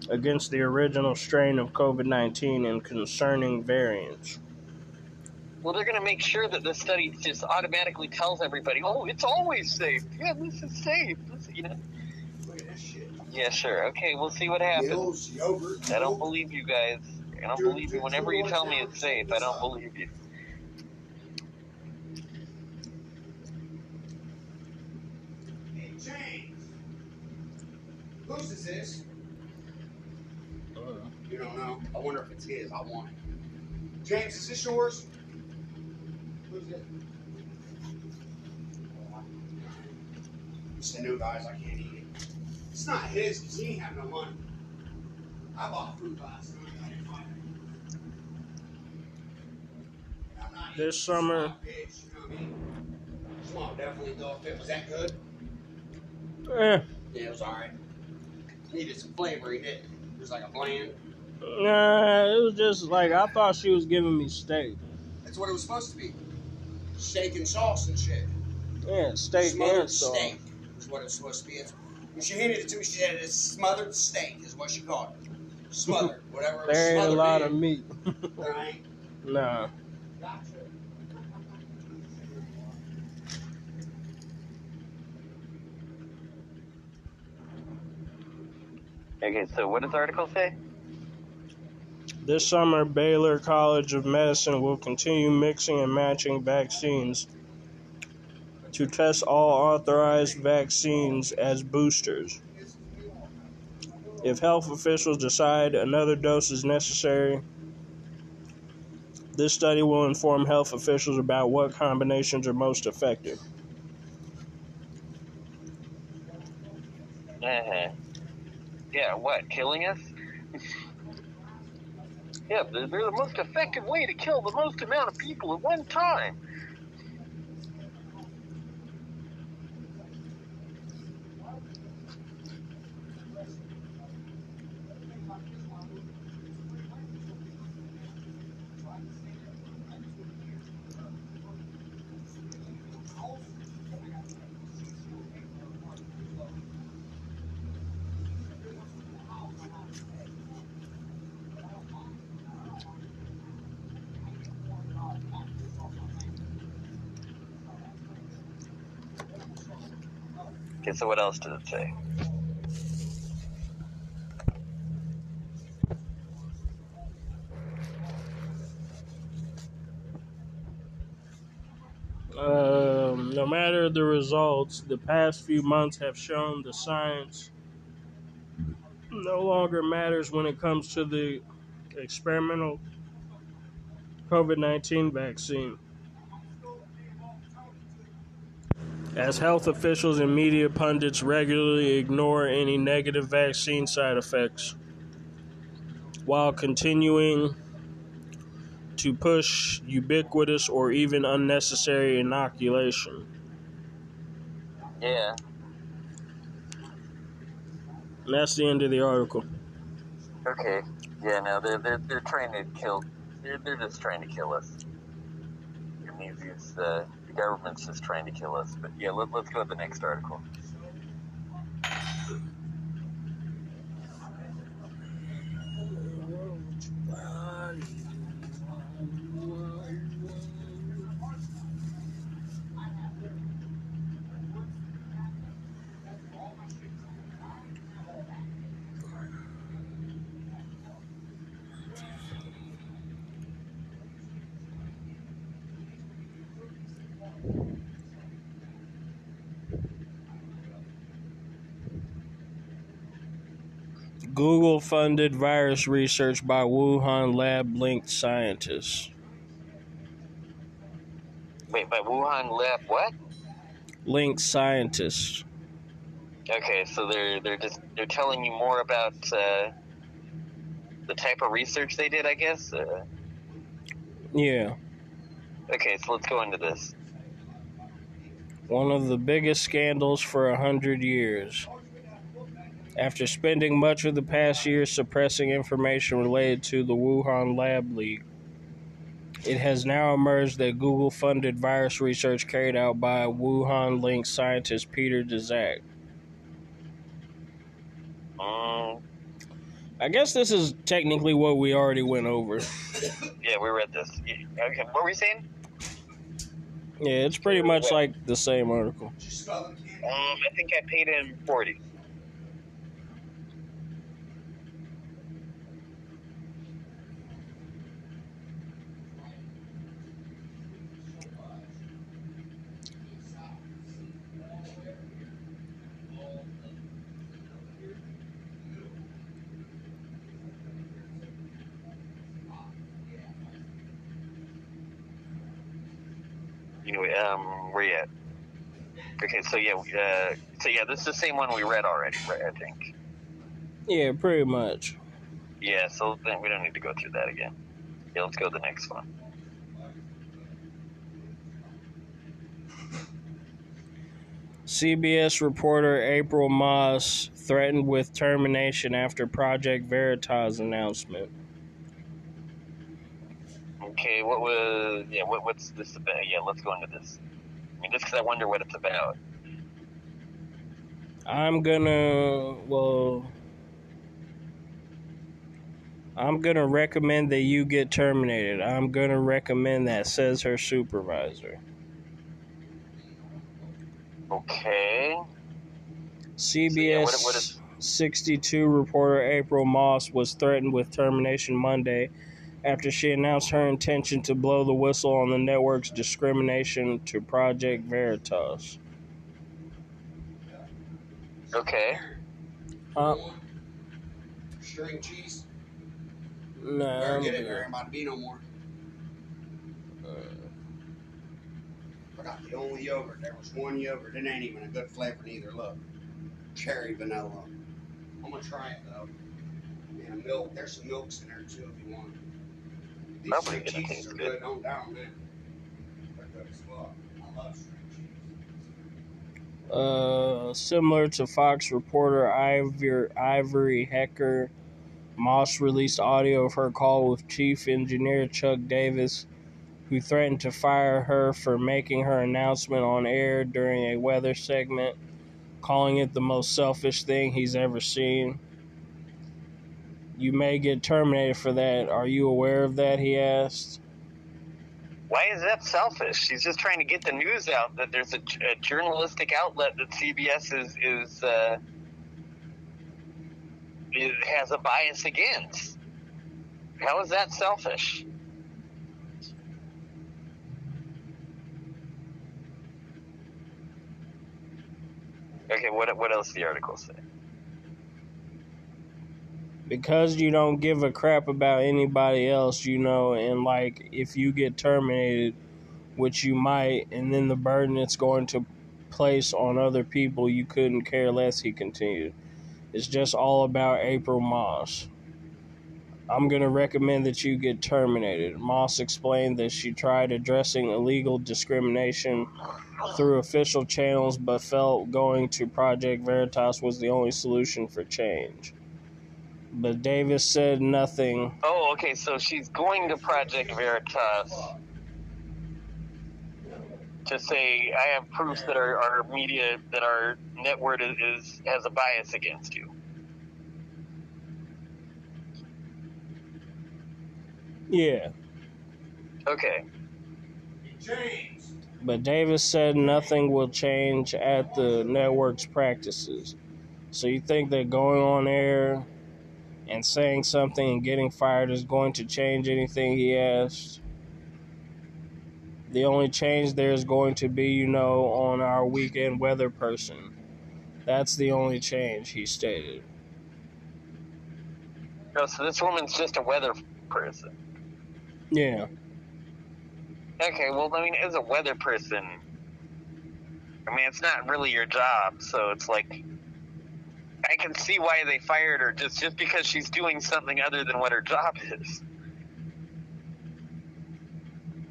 against the original strain of COVID 19 and concerning variants. Well, they're going to make sure that the study just automatically tells everybody, "Oh, it's always safe. Yeah, this is safe." This, you know. Yeah, sure. Okay, we'll see what happens. I don't believe you guys. I don't believe you. Whenever you tell me it's safe, I don't believe you. James. Whose is this? You don't know. I wonder if it's his. I want it. James, is this yours? Who's it? It's the new guys. I can't eat it. It's not his because he ain't have no money. I bought food last night. I didn't buy it. This summer- son bitch, you know what I mean? Come on, definitely dog fit. Was that good? Eh, Yeah, it was alright. Needed some flavoring, didn't it? It was like a bland. nah, it was just like I thought she was giving me steak. That's what it was supposed to be. Steak and sauce and shit. Yeah, steak smothered and sauce. steak is what it was supposed to be. It's, when she handed it to me, she said it's smothered steak is what she called it. Smothered, whatever. it was There ain't a lot in. of meat. Ain't. <laughs> nah. Okay, so what does the article say? This summer, Baylor College of Medicine will continue mixing and matching vaccines to test all authorized vaccines as boosters. If health officials decide another dose is necessary, this study will inform health officials about what combinations are most effective. Uh-huh. Yeah, what? Killing us? yeah, they're, the most effective way to kill the most amount of people at one time. So what else does it say? Um, no matter the results, the past few months have shown the science no longer matters when it comes to the experimental COVID 19 vaccine. As health officials and media pundits regularly ignore any negative vaccine side effects while continuing to push ubiquitous or even unnecessary inoculation. Yeah. And that's the end of the article. Okay. Yeah, no, they're they're, they're trying to kill. They're, they're just trying to kill us. It means it's uh, the government's just trying to kill us. But yeah, let, let's go to the next article. Google funded virus research by Wuhan lab linked scientists. Wait, by Wuhan lab what? Linked scientists. Okay, so they're they're just they're telling you more about uh, the type of research they did, I guess. Uh, Yeah. okay, so let's go into this. one of the biggest scandals for a hundred years after spending much of the past year suppressing information related to the Wuhan Lab leak. It has now emerged that Google funded virus research carried out by Wuhan linked scientist Peter Daszak. Um, I guess this is technically what we already went over. yeah, we read this. Okay, what were we saying? Yeah, it's pretty much like the same article. Um, I think I paid him 40 so yeah, uh, so yeah, this is the same one we read already, right? I think. Yeah, pretty much. Yeah, so then we don't need to go through that again. Yeah, let's go to the next one. CBS reporter April Moss threatened with termination after Project Veritas announcement. Okay, what was yeah? What, what's this about? Yeah, let's go into this. I mean, just because I wonder what it's about. I'm gonna, well, I'm gonna recommend that you get terminated. I'm gonna recommend that, says her supervisor. Okay. CBS what- what is- 62 reporter April Moss was threatened with termination Monday after she announced her intention to blow the whistle on the network's discrimination to Project Veritas. Okay. Uh, String cheese. no, Better I'm get it. good. There ain't about to be no more. Uh, I got the only yogurt. There was one yogurt. It ain't even a good flavor neither. Look, cherry vanilla. I'm gonna try it though. And milk. There's some milks in there too if you want. These Probably string cheeses are good. good. Don't doubt them. They're good as fuck. I love string cheese. Uh, similar to Fox reporter Ivory, Ivory Hecker, Moss released audio of her call with Chief Engineer Chuck Davis, who threatened to fire her for making her announcement on air during a weather segment, calling it the most selfish thing he's ever seen. You may get terminated for that. Are you aware of that? He asked. Why is that selfish? She's just trying to get the news out that there's a, a journalistic outlet that CBS is is, uh, has a bias against. How is that selfish? Okay, what what else the article say? Because you don't give a crap about anybody else, you know, and like if you get terminated, which you might, and then the burden it's going to place on other people, you couldn't care less, he continued. It's just all about April Moss. I'm going to recommend that you get terminated. Moss explained that she tried addressing illegal discrimination through official channels, but felt going to Project Veritas was the only solution for change but Davis said nothing. Oh, okay. So she's going to Project Veritas to say, "I have proofs that our, our media, that our network is, is has a bias against you." Yeah, Okay. But Davis said nothing will change at the network's practices. So you think that going on air and saying something and getting fired is going to change anything? He asked. The only change there is going to be, you know, on our weekend weather person. That's the only change, he stated. Oh, so this woman's just a weather person. Yeah. Okay, well, I mean, as a weather person, I mean, it's not really your job, so it's like I can see why they fired her just just because she's doing something other than what her job is.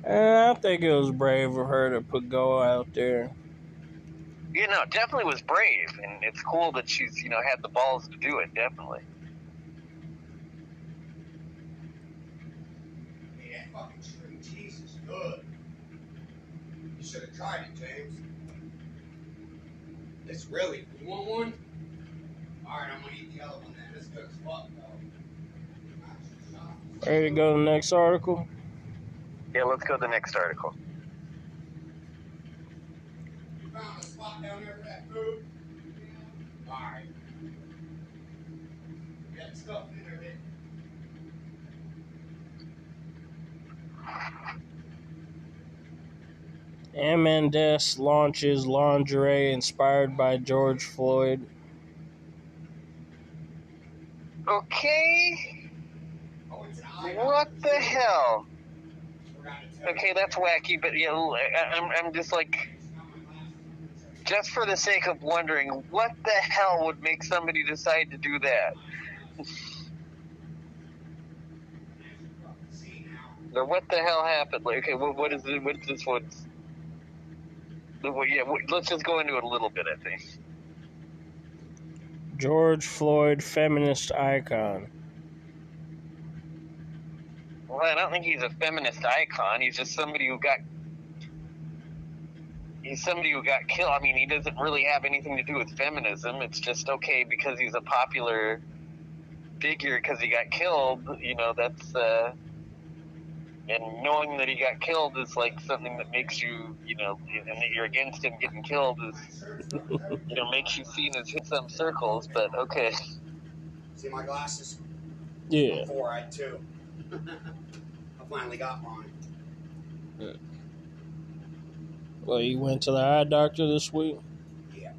Uh, I think it was brave of her to put go out there. You know, definitely was brave, and it's cool that she's you know had the balls to do it. Definitely. Hey, that fucking string cheese is good. You should have tried it, James. It's really. You want one? Alright, I'm gonna eat the other one then. It's good as fuck, though. Ready to go to the next article? Yeah, let's go to the next article. You found a spot down there for that food? Alright. Got stuff in there, didn't M&S launches lingerie inspired by George Floyd. Okay, what the hell? Okay, that's wacky, but yeah, I'm I'm just like just for the sake of wondering, what the hell would make somebody decide to do that? <laughs> Now. What the hell happened? Like, okay, what, what is it? What is this? Well, yeah, let's just go into it a little bit. I think. George Floyd feminist icon. Well, I don't think he's a feminist icon. He's just somebody who got. He's somebody who got killed. I mean, he doesn't really have anything to do with feminism. It's just okay because he's a popular figure because he got killed. You know, that's. uh and knowing that he got killed is like something that makes you, you know, and that you're against him getting killed is, you know, makes you seen as in some circles. But okay, See my glasses? Yeah. Before I had two. I finally got mine. Well, you went to the eye doctor this week? Yeah.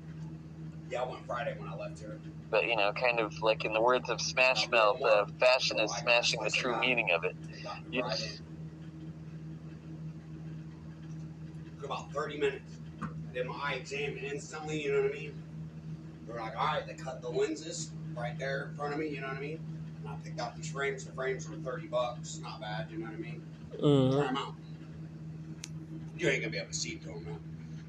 Yeah, I went Friday when I left here. but you know, kind of like in the words of Smash Mouth, uh, fashion is smashing the true meaning of it. They got You- right in. Took about 30 minutes. I did my eye exam instantly, you know what I mean? They were like, all right, they cut the lenses right there in front of me, you know what I mean? And I picked out these frames. The frames were 30 bucks. Not bad, you know what I mean? Try Mm-hmm. them out. You ain't gonna be able to see through them, man.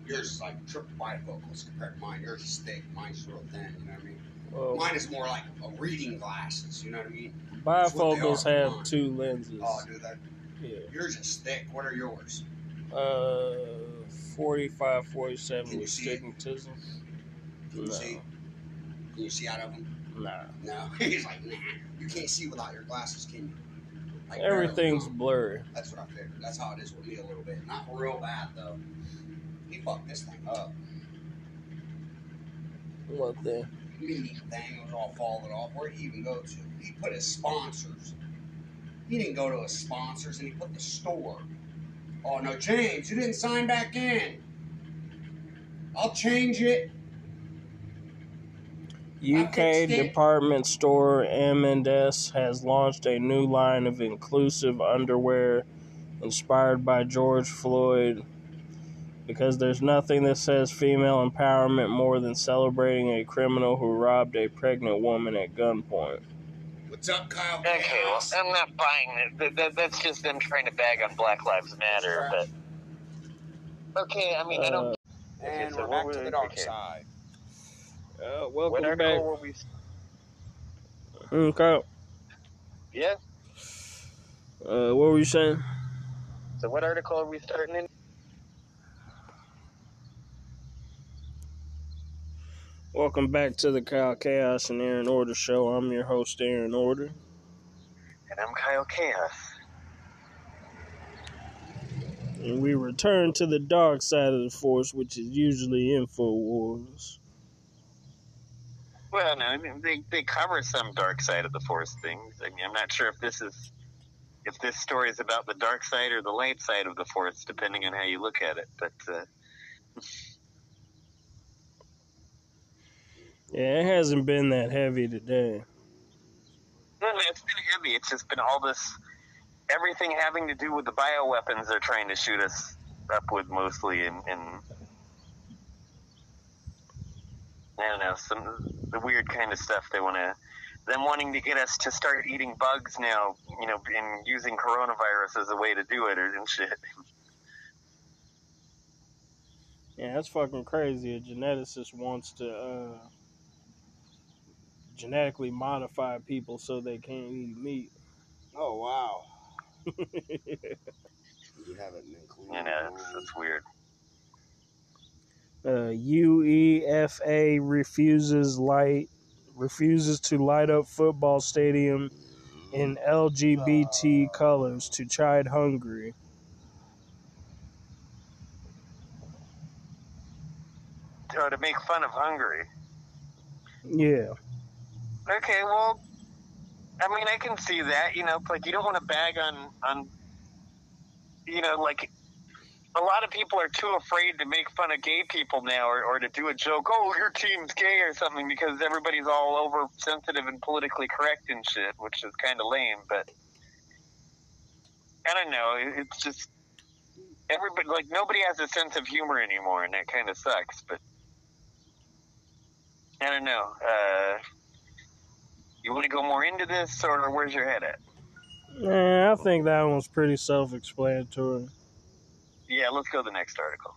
Yours is like triple bifocals compared to mine. Yours is thick. Mine's real thin, you know what I mean? Well, Mine is more like a reading glasses, you know what I mean? bifocals have two lenses. Oh, dude, that Yeah. yours is thick. What are yours? Uh, 45, 47 Can you with stigmatism. Can you No. see? Can you see out of them? Nah. No. <laughs> He's like, nah. You can't see without your glasses, can you? Like, Everything's no. blurry. That's what I figured. That's how it is with me a little bit. Not real bad though. He fucked this thing up. What the? Me thing was all falling off. Where'd he even go to? He put his sponsors. He didn't go to his sponsors and he put the store. Oh no, James, you didn't sign back in. I'll change it. UK department store M&S has launched a new line of inclusive underwear inspired by George Floyd because there's nothing that says female empowerment more than celebrating a criminal who robbed a pregnant woman at gunpoint. What's up, Kyle? Okay, well, I'm not buying it. That, that, that's just them trying to bag on Black Lives Matter. But okay, I mean, I don't. Uh, and so we're what back was- to the dark okay. side. uh, welcome article back. were we? Okay. Yeah. Uh, what were you saying? So what article are we starting in? Welcome back to the Kyle Chaos and Aaron Order show. I'm your host, Aaron Order. And I'm Kyle Chaos. And we return to the dark side of the force, which is usually InfoWars. Well, no, I mean, they they cover some dark side of the Force things. I mean, I'm not sure if this is if this story is about the dark side or the light side of the Force, depending on how you look at it. But uh, Yeah, it hasn't been that heavy today. well, that's heavy. It's just been all this, everything having to do with the bioweapons they're trying to shoot us up with mostly, and, and I don't know some the weird kind of stuff they want to. Them wanting to get us to start eating bugs now, you know, and using coronavirus as a way to do it or and shit. Yeah, that's fucking crazy. A geneticist wants to uh, genetically modify people so they can't eat meat. Oh wow. <laughs> you haven't been clean. You know, it's, it's weird. Uh, UEFA refuses light refuses to light up football stadium in LGBT colors to chide Hungary. Oh, to make fun of Hungary. Yeah. Okay, well, I mean, I can see that. You know, like you don't want to bag on on. You know, like a lot of people are too afraid to make fun of gay people now, or, or to do a joke. Oh, your team's gay or something, because everybody's all over sensitive and politically correct and shit, which is kind of lame. But I don't know. It's just everybody like nobody has a sense of humor anymore, and that kind of sucks. But I don't know. Uh, you want to go more into this, or where's your head at? Yeah, I think that one's pretty self explanatory. Yeah, let's go to the next article.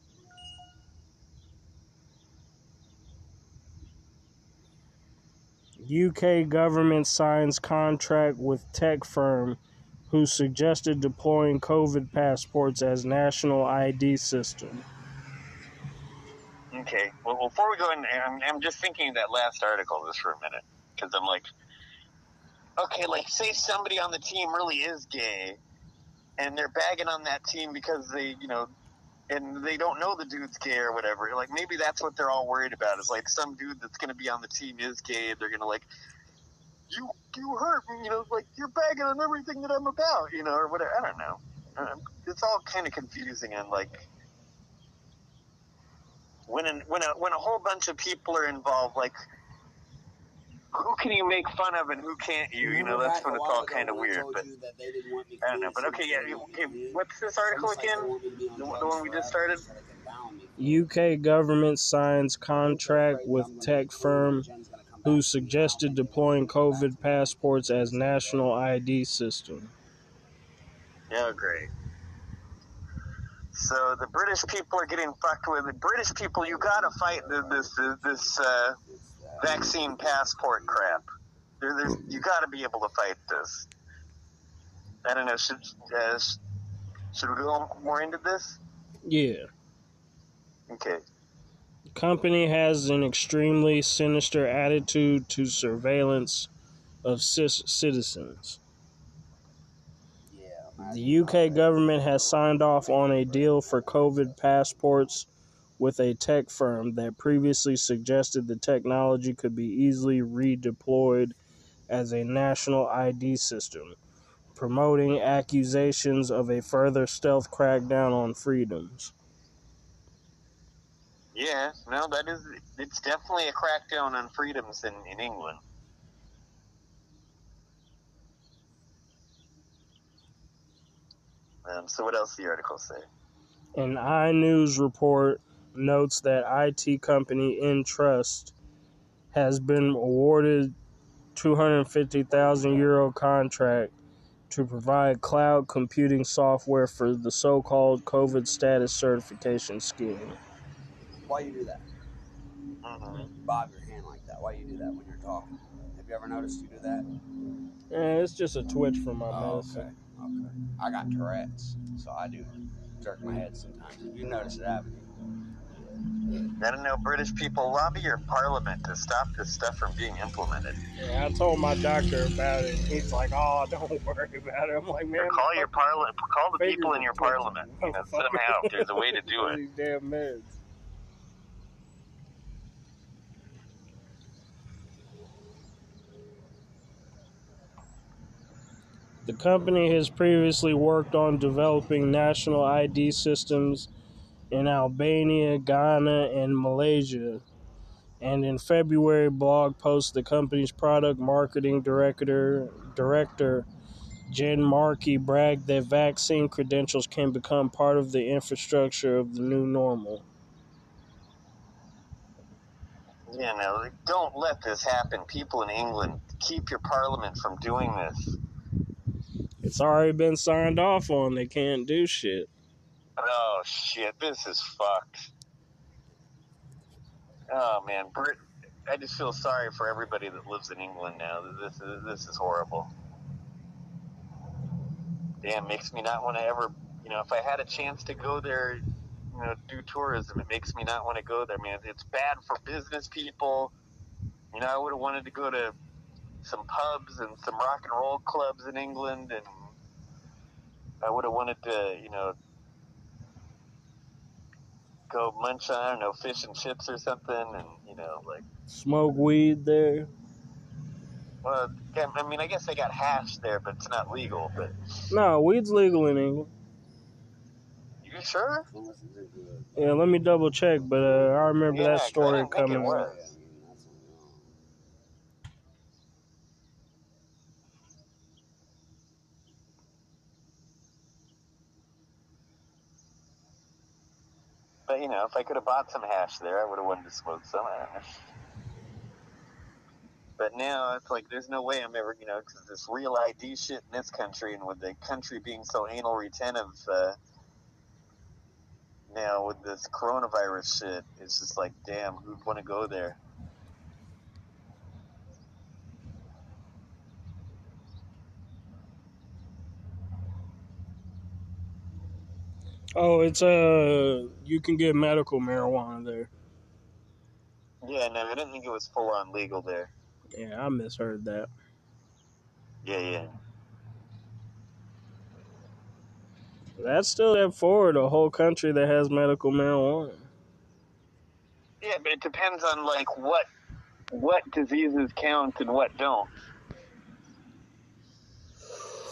UK government signs contract with tech firm who suggested deploying COVID passports as national ID system. Okay. Well, before we go in, I'm, I'm just thinking of that last article just for a minute because I'm like, okay, like say somebody on the team really is gay, and they're bagging on that team because they, you know, and they don't know the dude's gay or whatever. Like maybe that's what they're all worried about is like some dude that's going to be on the team is gay. And they're going to like, you you hurt me, you know, like you're bagging on everything that I'm about, you know, or whatever. I don't know. Um, It's all kind of confusing and like when an, when a when a whole bunch of people are involved, like who can you make fun of and who can't you? You know, that's when it's all kind of weird. But I don't know. But okay, yeah. Okay, what's this article again? The, one- the one we just started. UK government signs contract with tech firm who suggested deploying COVID passports as national ID system. Yeah, great. So the British people are getting fucked with. The British people, you gotta fight the, this this uh, vaccine passport crap. There, there's, you gotta be able to fight this. I don't know. Should uh, should we go more into this? Yeah. Okay. The company has an extremely sinister attitude to surveillance of cis- citizens. The UK government has signed off on a deal for COVID passports with a tech firm that previously suggested the technology could be easily redeployed as a national ID system, promoting accusations of a further stealth crackdown on freedoms. Yeah. No, that is. It's definitely a crackdown on freedoms in in England. Um, so what else the article say? An iNews report notes that IT company Entrust has been awarded 250,000 euro contract to provide cloud computing software for the so-called COVID status certification scheme. Why you do that? Mhm. Bob your hand like that. Why you do that when you're talking? Have you ever noticed you do that? Eh, it's just a twitch from my Oh, medicine. okay. Okay. I got Tourette's, so I do jerk my head sometimes. You notice it, haven't you? I don't know. British people lobby your parliament to stop this stuff from being implemented. Yeah, I told my doctor about it. He's like, "Oh, <laughs> don't worry about it." I'm like, "Man, Or call your parliament. Call the people in your parliament. You know, out. There's a way to do it. <laughs> These damn meds. The company has previously worked on developing national ID systems in Albania, Ghana, and Malaysia. And in February, blog post the company's product marketing director director Jen Markey bragged that vaccine credentials can become part of the infrastructure of the new normal. You know, don't let this happen. People in England, keep your parliament from doing this. It's already been signed off on. They can't do shit. Oh shit, this is fucked. Oh man, Brit. I just feel sorry for everybody that lives in England now. This is this is horrible. Damn, makes me not want to ever. You know, if I had a chance to go there, you know, do tourism, it makes me not want to go there, man. It's bad for business people. You know, I would have wanted to go to some pubs and some rock and roll clubs in England, and I would have wanted to, you know, go munch on, I don't know, fish and chips or something, and you know, like, Smoke weed there. well, I mean, I guess they got hash there, but it's not legal. But No, weed's legal in England. you sure? Yeah, let me double check, but uh, I remember Yeah, that story think it coming. was. But you know, if I could have bought some hash there, I would have wanted to smoke some. I. But now it's like there's no way I'm ever, you know, because this real ID shit in this country, and with the country being so anal retentive, uh, now with this coronavirus shit, it's just like, damn, who'd want to go there? Oh, it's uh, you can get medical marijuana there. Yeah, no, I didn't think it was full on legal there. Yeah, I misheard that. Yeah, yeah. That's still that forward a whole country that has medical marijuana. Yeah, but it depends on like what what diseases count and what don't.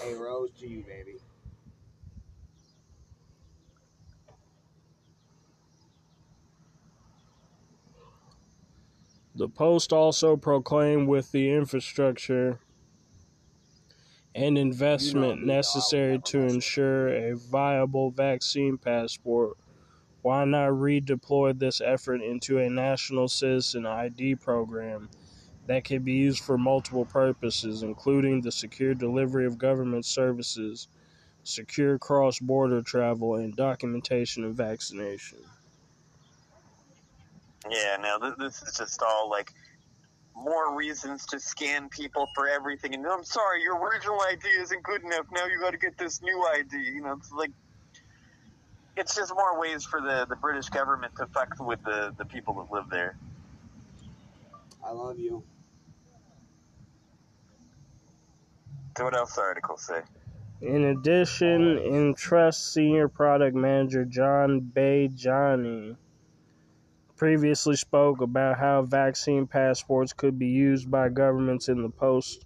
Hey, Rose, to you, baby. The Post also proclaimed with the infrastructure and investment necessary to never mess with ensure a viable vaccine passport, why not redeploy this effort into a national citizen ID program that can be used for multiple purposes, including the secure delivery of government services, secure cross border travel, and documentation of vaccination? Yeah, no, th- this is just all like more reasons to scan people for everything. And I'm sorry, your original ID isn't good enough. Now you got to get this new ID. You know, it's like it's just more ways for the, the British government to fuck with the, the people that live there. I love you. So what else the article say? In addition, Entrust senior product manager John Bajani previously spoke about how vaccine passports could be used by governments in the post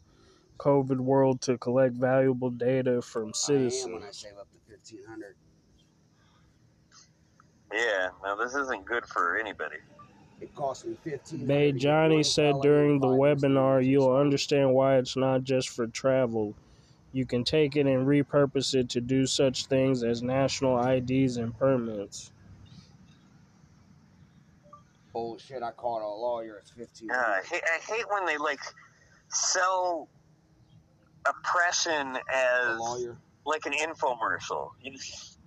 COVID world to collect valuable data from oh, I am when I citizens. save up to fifteen hundred. Yeah, no, this isn't good for anybody. It cost me fifteen. Johnny said during the webinar, you'll understand why it's not just for travel. You can take it and repurpose it to do such things as national IDs and permits. Bullshit! I called a lawyer. It's fifteen Yeah, I hate, I hate when they like sell oppression A as lawyer. like an infomercial. You just,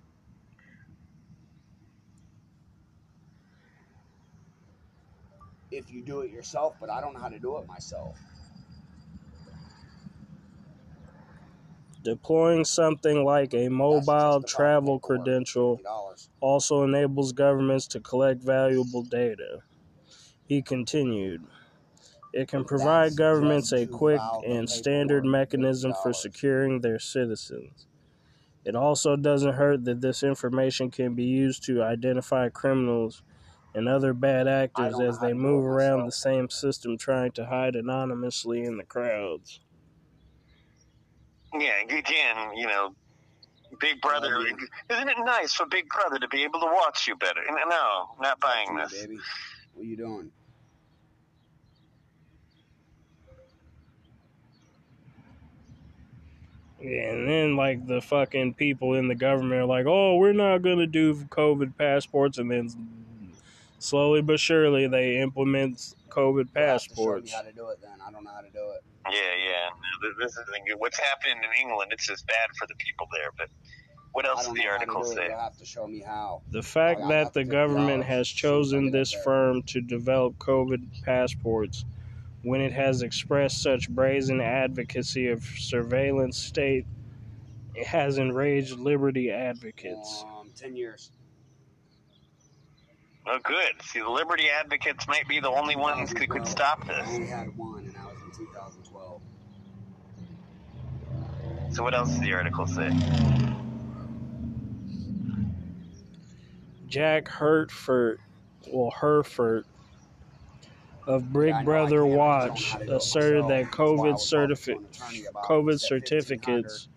If you do it yourself, but I don't know how to do it myself. Deploying something like a mobile travel credential also enables governments to collect valuable data. He continued. It can provide governments a quick and standard mechanism for securing their citizens. It also doesn't hurt that this information can be used to identify criminals and other bad actors as they move around the same system trying to hide anonymously in the crowds. Yeah, again, you know, Big Brother. love. Isn't it nice for Big Brother to be able to watch you better? No, not buying Come here, this. baby. What you doing? Yeah, and then like the fucking people in the government are like, "Oh, we're not gonna do COVID passports," and then slowly but surely they implement COVID You'll to show passports. me how to do it then. I don't know how to do it. Yeah, yeah. This is the thing. what's happening in England. It's just bad for the people there. But what else don't does the know how to article say? You'll have to show me how. The fact I that the government has chosen this firm to develop COVID passports when it has expressed such brazen advocacy of surveillance state it has enraged liberty advocates. Um, ten years. Oh, good. See, the liberty advocates might be the only ones who could stop I this. only had one, and that was in 2012. So what else does the article say? Jack Hertford, well Herford of Big Yeah, I know I Brother can't, I just don't Watch know how to do it asserted that That's why I COVID was talking to certifi- an attorney about it. COVID certificates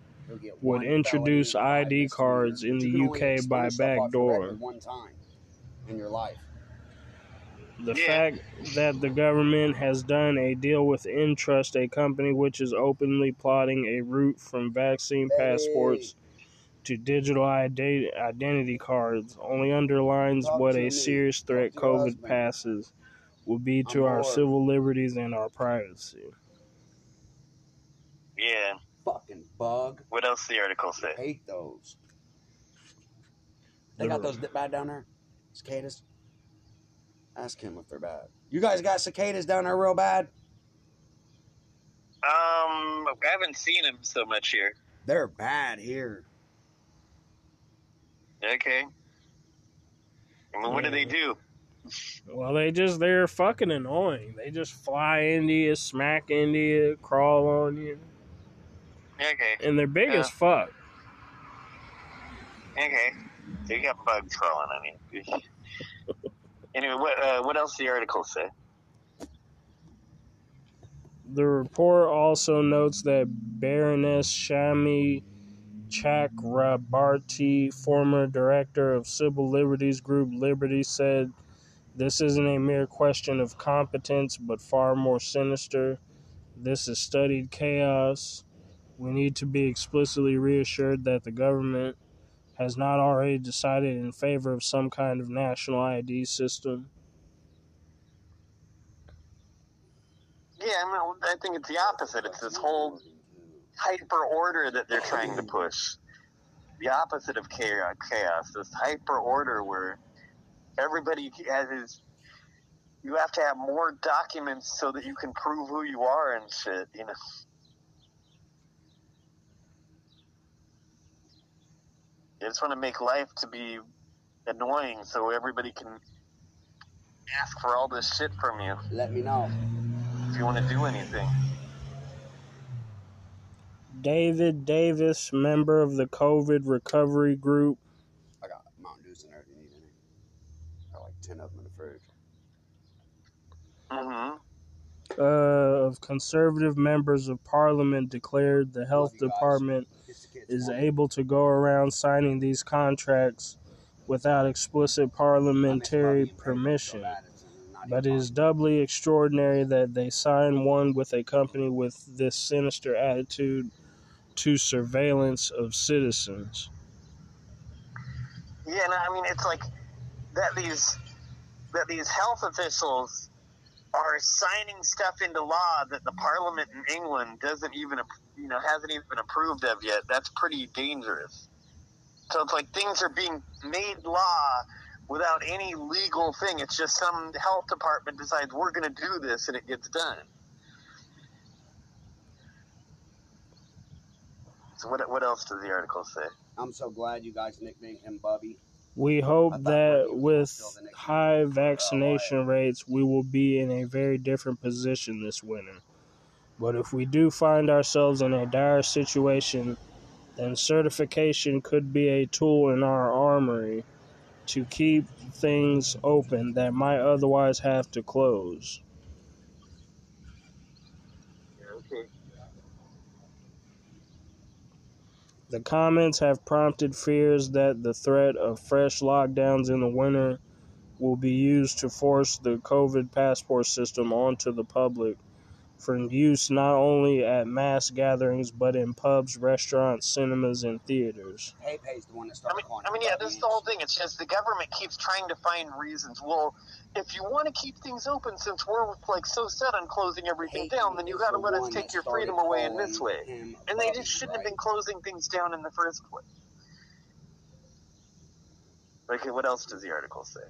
would introduce felony and five ID cards in the you can only UK by stuff off back door. One time in your life. The Yeah. fact that the government has done a deal with Entrust, a company which is openly plotting a route from vaccine passports to digital ide- identity cards, only underlines Talk what a me. serious threat COVID husband. passes will be to I'm our bored. civil liberties and our privacy. Yeah. Fucking bug. What else does the article say? Hate those. They got those dip bad down there? Cicadas? Ask him if they're bad. You guys got cicadas down there real bad? Um, I haven't seen him so much here. They're bad here. Okay. I mean, what do they do? Well, they just they're fucking annoying. They just fly into you, smack into you, crawl on you, Okay. and they're big Yeah. as fuck. Okay. So you got bugs crawling on you. Anyway, what uh, what else the article say? The report also notes that Baroness Shami Chakrabarti, former director of civil liberties group Liberty, said this isn't a mere question of competence, but far more sinister. This is studied chaos. We need to be explicitly reassured that the government has not already decided in favor of some kind of national ID system. Yeah, I, mean, I think it's the opposite. It's this whole hyper order that they're trying to push. The opposite of chaos. This hyper order where everybody has his. You have to have more documents so that you can prove who you are and shit. You know. They just want to make life to be annoying so everybody can ask for all this shit from you Let me know. if you want to do anything. David Davis, member of the COVID recovery group, I got Mountain Dews in there if you need any. Got like 10 of them in the fridge. Mm-hmm. uh, of conservative members of parliament, declared the health department guys. Is able to go around signing these contracts without explicit parliamentary permission. But it is doubly extraordinary that they sign one with a company with this sinister attitude to surveillance of citizens. Yeah, I mean it's like that these that these health officials are signing stuff into law that the Parliament in England doesn't even you know hasn't even approved of yet. That's pretty dangerous. So it's like things are being made law without any legal thing. It's just some health department decides we're going to do this and it gets done. So what what else does the article say? I'm so glad you guys nicknamed him Bubby. We hope that with still the nickname high vaccination rates, we will be in a very different position this winter. But if we do find ourselves in a dire situation, then certification could be a tool in our armory to keep things open that might otherwise have to close. Okay. The comments have prompted fears that the threat of fresh lockdowns in the winter will be used to force the COVID passport system onto the public for use not only at mass gatherings but in pubs, restaurants, cinemas, and theaters. Hey Pay's the one that I started mean, I mean, yeah, drug this is the whole thing. It's just the government keeps trying to find reasons. Well, if you want to keep things open, since we're like so set on closing everything Payton down, then you got to let us take your freedom away in this way. And they just shouldn't have been closing things down in the first place. Okay, what else does the article say?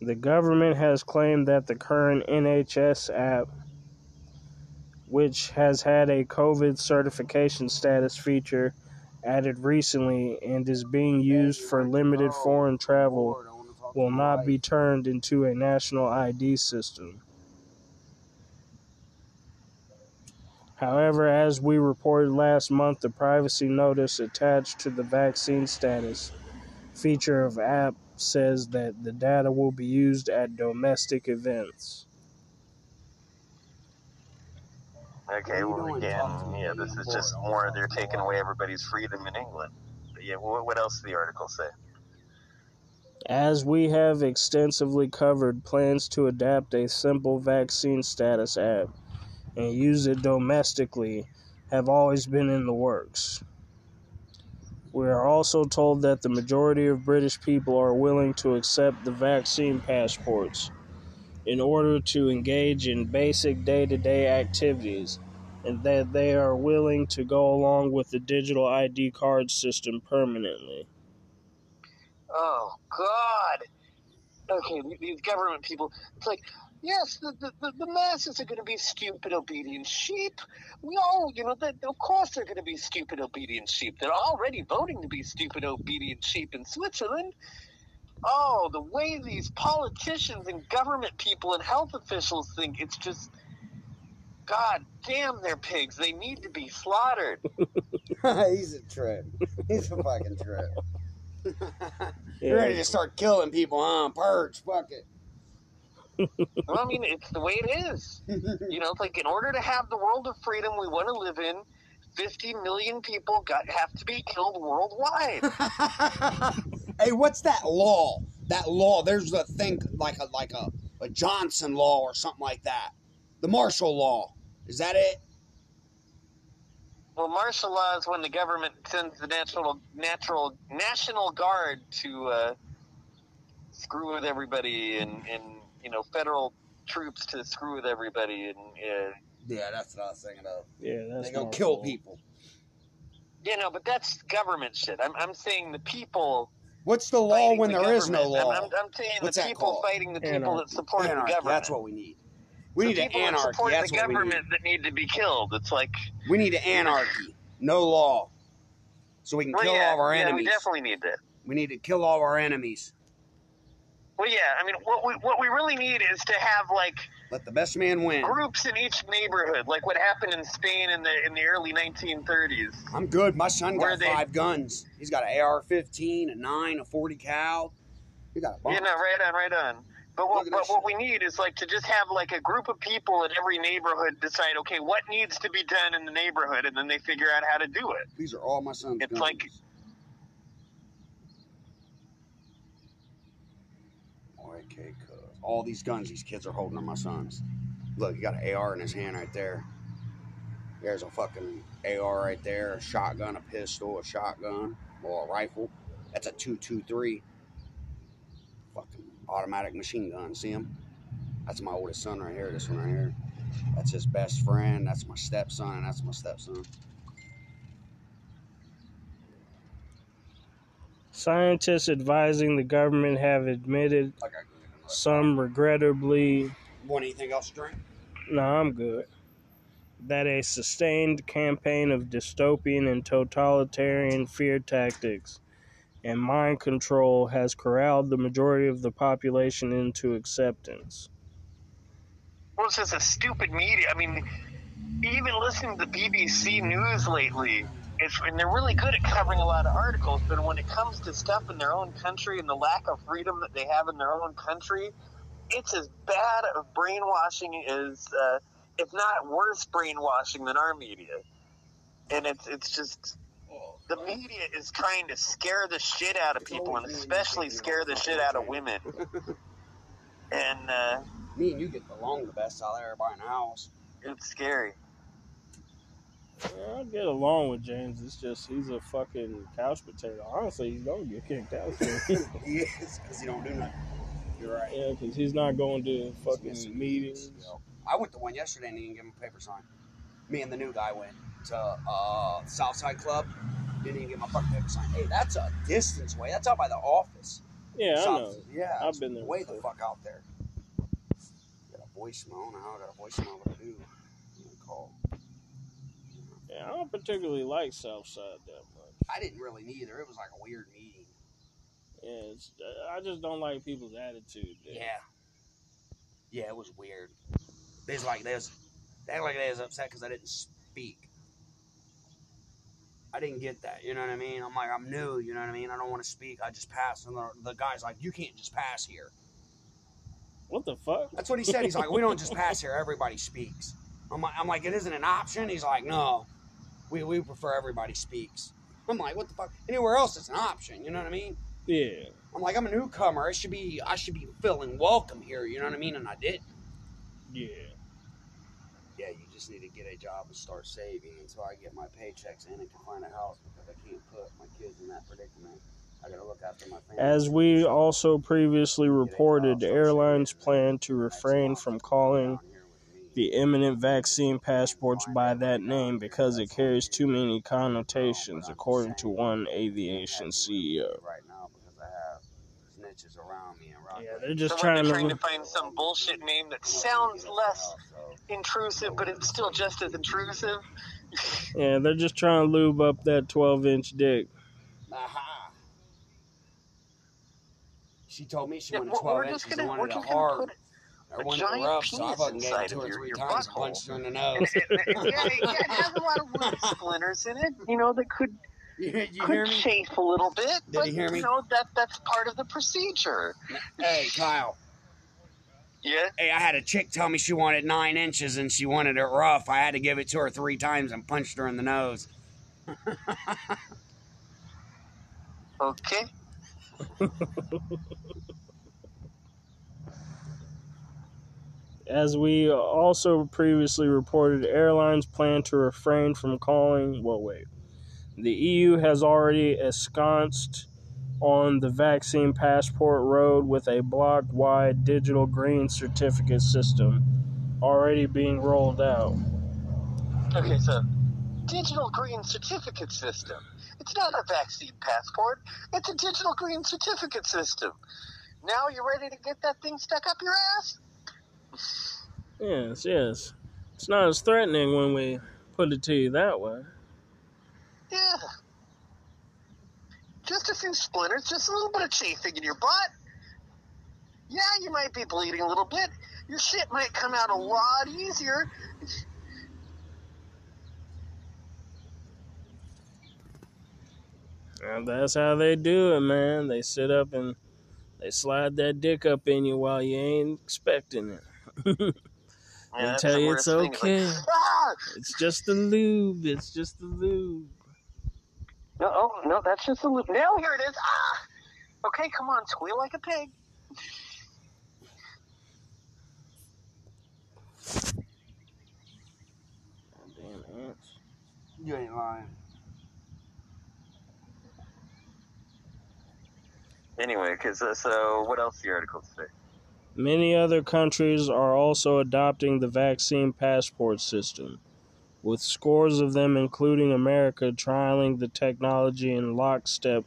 The government has claimed that the current NHS app, which has had a COVID certification status feature added recently and is being used for limited oh, foreign travel, Lord, I wanna talk to will not be turned into a national ID system. However, as we reported last month, the privacy notice attached to the vaccine status feature of app says that the data will be used at domestic events. Okay, What are you well, again, Talk to me. yeah, this is just more they're taking away everybody's freedom in England. But yeah, what, what else does the article say? As we have extensively covered, plans to adapt a simple vaccine status app and use it domestically have always been in the works. We are also told that the majority of British people are willing to accept the vaccine passports in order to engage in basic day to day activities, and that they are willing to go along with the digital ID card system permanently. Oh God. Okay, these government people. It's like, yes, the the, the, the masses are going to be stupid, obedient sheep. We all, you know, that of course they're going to be stupid, obedient sheep. They're already voting to be stupid, obedient sheep in Switzerland. Oh, the way these politicians and government people and health officials think, it's just. God damn, they're pigs. They need to be slaughtered. <laughs> <laughs> He's a trip. He's a fucking trip. <laughs> You're ready to start killing people, huh? Purge, fuck it. Well, I mean, it's the way it is. You know, it's like in order to have the world of freedom we want to live in, 50 million people got have to be killed worldwide. <laughs> hey, what's that law? That law. There's a thing like a like a, a Johnson law or something like that. The martial law. Is that it? well, martial law is when the government sends the natural natural national guard to uh, screw with everybody, and and you know federal troops to screw with everybody, and uh, Yeah, that's what I was thinking of. Yeah, that's they go more kill cool. people. you know, but that's government shit. I'm I'm saying the people. What's the law when the there is no law? I'm, I'm, I'm saying What's the people called? fighting the people Anarchy. that support the government. That's what we need. We The need an people that anarchy. support That's the what we need. government that need to be killed. It's like, We need an <laughs> anarchy. No law. So we can well, kill yeah, all of our yeah, we definitely need that. We need to kill all of our enemies. Well, yeah, I mean, what we what we really need is to have like Let the best man win. groups in each neighborhood, like what happened in Spain in the in the early 1930s. I'm good. My son got they- five guns. He's got an AR-15, a nine, a 40 cal. He got a bunch. You know, right on, right on. But what, but what we need is like to just have like a group of people in every neighborhood decide, okay, what needs to be done in the neighborhood, and then they figure out how to do it. These are all my son's It's guns. like- Okay, cuz. All these guns these kids are holding on my sons. Look, he got an AR in his hand right there. There's a fucking AR right there, a shotgun, a pistol, a shotgun, or a rifle. That's a 223. Fucking automatic machine gun. See him? That's my oldest son right here. This one right here. That's his best friend. That's my stepson, and that's my stepson. Scientists advising the government have admitted I gotta go get another- some regrettably Want anything else to drink? No, I'm good. That a sustained campaign of dystopian and totalitarian fear tactics and mind control has corralled the majority of the population into acceptance. Well, it's just a stupid media. I mean, even listening to the BBC News lately, it's and they're really good at covering a lot of articles. But when it comes to stuff in their own country and the lack of freedom that they have in their own country, it's as bad of brainwashing as, uh, if not worse, brainwashing than our media. And it's it's just the media is trying to scare the shit out of people, and especially scare the shit out of women. <laughs> and uh, Me and you get along the best out of everybody in the house. it's scary. Yeah, I get along with James. It's just he's a fucking couch potato. Honestly, he's gonna get kicked out soon. <laughs> he is, because he don't do nothing. You're right. yeah, because he's not going to fucking meetings. I went to one yesterday and he didn't give him a paper sign. Me and the new guy went to uh, Southside Club. Didn't even give him a fucking paper sign. Hey, that's a distance away. That's out by the office. Yeah, I know. Yeah, I've been there Way the before. fuck out there. Got a voicemail. I don't know how I got a voicemail, I do. I'm gonna call. Yeah, I don't particularly like Southside that much. I didn't really either. It was like a weird meeting. Yeah, it's, uh, I just don't like people's attitude. there. Yeah. Yeah, it was weird. Was like they was they act like they was upset because I didn't speak. I didn't get that. You know what I mean? I'm like I'm new. You know what I mean? I don't want to speak. I just pass, and the, the guy's like, you can't just pass here. What the fuck? That's what he said. He's like, we don't just <laughs> pass here. Everybody speaks. I'm like, I'm like, it isn't an option. He's like, no, we we prefer everybody speaks. I'm like, what the fuck? Anywhere else, it's an option. You know what I mean? Yeah. I'm like, I'm a newcomer. I should be I should be feeling welcome here. You know what I mean? And I didn't. Yeah. yeah, you just need to get a job and start saving until I get my paychecks in and can find a house because I can't put my kids in that predicament. I gotta look after my family. As we also previously reported, airlines plan to refrain from calling the imminent vaccine passports by that name because it carries too many connotations, according to one aviation CEO. Right now because I have snitches around me and rock. Yeah, they're just So trying they're trying to. to find some bullshit name that sounds less intrusive, but it's still just as intrusive. <laughs> Yeah, they're just trying to lube up that 12 inch dick. Aha. She told me she Yeah, wanted we're, 12 we're inches just and gonna we're wanted just gonna hard. put I a wanted it giant rough, so I penis fucking inside of your- your times and butthole. punched her in the <laughs> nose. it, it, yeah, yeah, it has a lot of wood <laughs> splinters in it, you know, that could <laughs> you, you could hear me? chafe a little bit. Did but, he hear me? You know, that that's part of the procedure. Hey, Kyle. Yeah. Hey, I had a chick tell me she wanted nine inches and she wanted it rough. I had to give it to her three times and punched her in the nose. Okay. As we also previously reported, airlines plan to refrain from calling. Well, wait. The EU has already ensconced on the vaccine passport road with a block wide digital green certificate system already being rolled out. Okay, so digital green certificate system. It's not a vaccine passport. It's a digital green certificate system. Now you're ready to get that thing stuck up your ass? Yes, yes. It's not as threatening when we put it to you that way. Yeah. Just a few splinters, just a little bit of chafing in your butt. Yeah, you might be bleeding a little bit. Your shit might come out a lot easier. And that's how they do it, man. They sit up and they slide that dick up in you while you ain't expecting it. Yeah, They tell you it's thing. It's like, okay. ah! It's just the lube. It's just the lube. No, oh, no, that's just the lube. Now here it is. Ah! Okay, come on, squeal like a pig. Damn ants. You ain't lying. Anyway, because uh, so what else the article say? Many other countries are also adopting the vaccine passport system, with scores of them, including America, trialing the technology in lockstep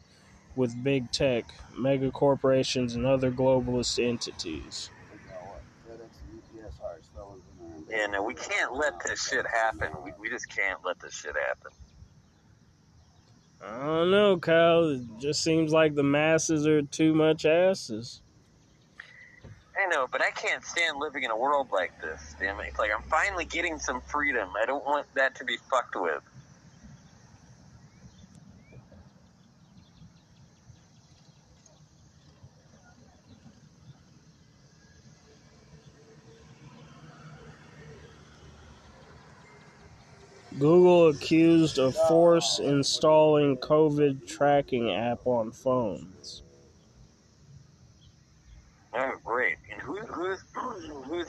with big tech, mega corporations, and other globalist entities. And we can't let this shit happen. We, we just can't let this shit happen. I don't know, Kyle. It just seems like the masses are too much asses. I know, but I can't stand living in a world like this. Damn it! Like I'm finally getting some freedom. I don't want that to be fucked with. Google accused of force installing COVID tracking app on phones. Oh, great! And who, who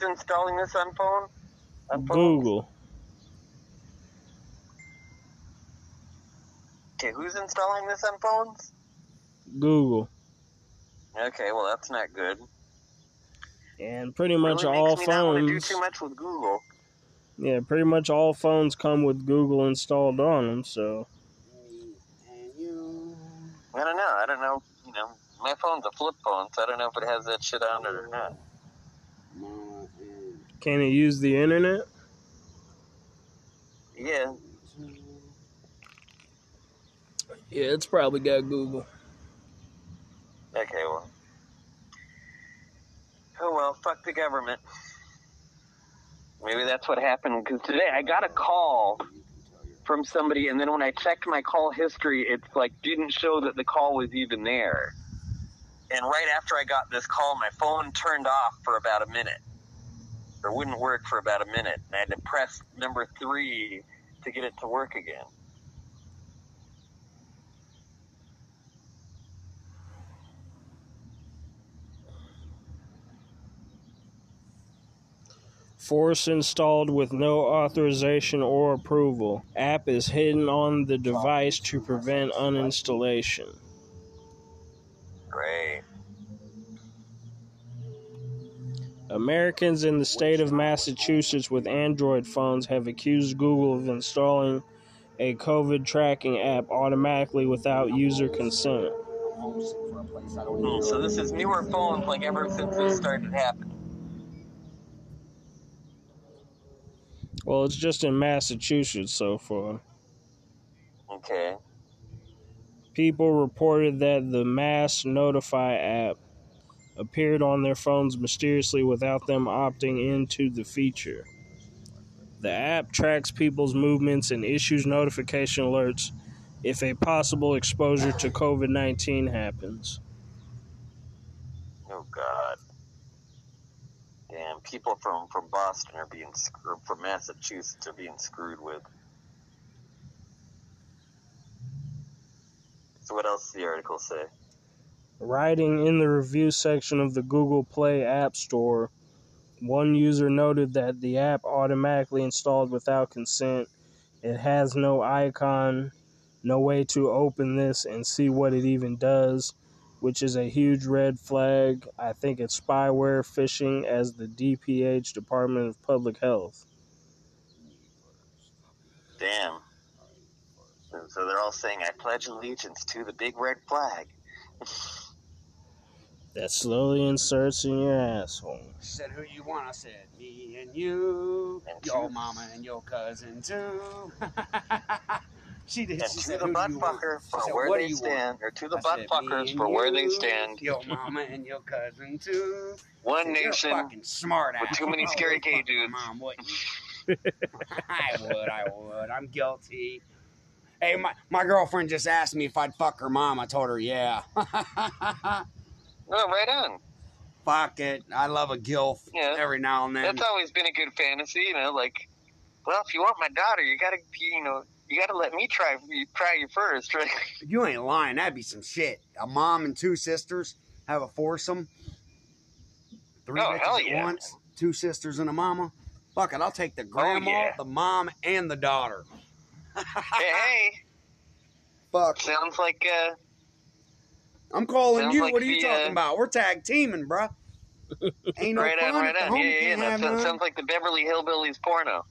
installing this on phone? On phone? Google. Okay, who's installing this on phones? Google. Okay, well that's not good. And pretty much really all makes me not want to do phones. too much with Google. Yeah, pretty much all phones come with Google installed on them. So I don't know. I don't know. You know, my phone's a flip phone, so I don't know if it has that shit on it or not. Can it use the internet? Yeah, Yeah, it's probably got Google. Okay, well. Oh well, fuck the government. Maybe that's what happened because today I got a call from somebody, and then when I checked my call history, it's like didn't show that the call was even there. And right after I got this call, my phone turned off for about a minute, or wouldn't work for about a minute, and I had to press number three to get it to work again. Force installed with no authorization or approval. App is hidden on the device to prevent uninstallation. Great. Americans in the state of Massachusetts with Android phones have accused Google of installing a COVID tracking app automatically without user consent. homesick for a place I don't Hmm. So this is newer phones, like ever since this started happening. Well, it's just in Massachusetts so far. Okay. People reported that the Mass Notify app appeared on their phones mysteriously without them opting into the feature. The app tracks people's movements and issues notification alerts if a possible exposure to COVID 19 happens. Oh God. Damn, people from from Boston are being screwed. From Massachusetts are being screwed with. So what else does the article say? Writing in the review section of the Google Play App Store, one user noted that the app automatically installed without consent. It has no icon, no way to open this and see what it even does, which is a huge red flag. I think it's spyware phishing as the DPH Department of Public Health. Damn. And so they're all saying, "I pledge allegiance to the big red flag." That slowly inserts in your asshole. Said who you want. I said me and you, And your two. mama and your cousin too. <laughs> she did. And she to said, the who butt fucker for said, where they you want? stand, or to the I butt said, fuckers me for and where they stand. Your mama and your cousin too. <laughs> One Said, nation. fucking smart with ass. too many scary would gay dudes. Mom, wouldn't you? <laughs> I would. I would. I'm guilty. Hey, my, my girlfriend just asked me if I'd fuck her mom. I told her, yeah. Oh, right on. Fuck it. I love a gilf Yeah. every now and then. That's always been a good fantasy, you know. Like, well, if you want my daughter, you gotta, you know, you gotta let me try, you try you first, <laughs> right? You ain't lying. That'd be some shit. A mom and two sisters have a foursome. Three Oh, hell yeah. once. Two sisters and a mama. Fuck it. I'll take the oh, grandma, Oh, yeah. the mom, and the daughter. Hey, hey, Fuck. sounds like, uh, I'm calling you. like what are you the, talking uh, about? We're tag teaming, bruh. <laughs> Ain't no right fun on, if right the on. Yeah, homie yeah, yeah. can't That have sounds, none. sounds like the Beverly Hillbillies porno.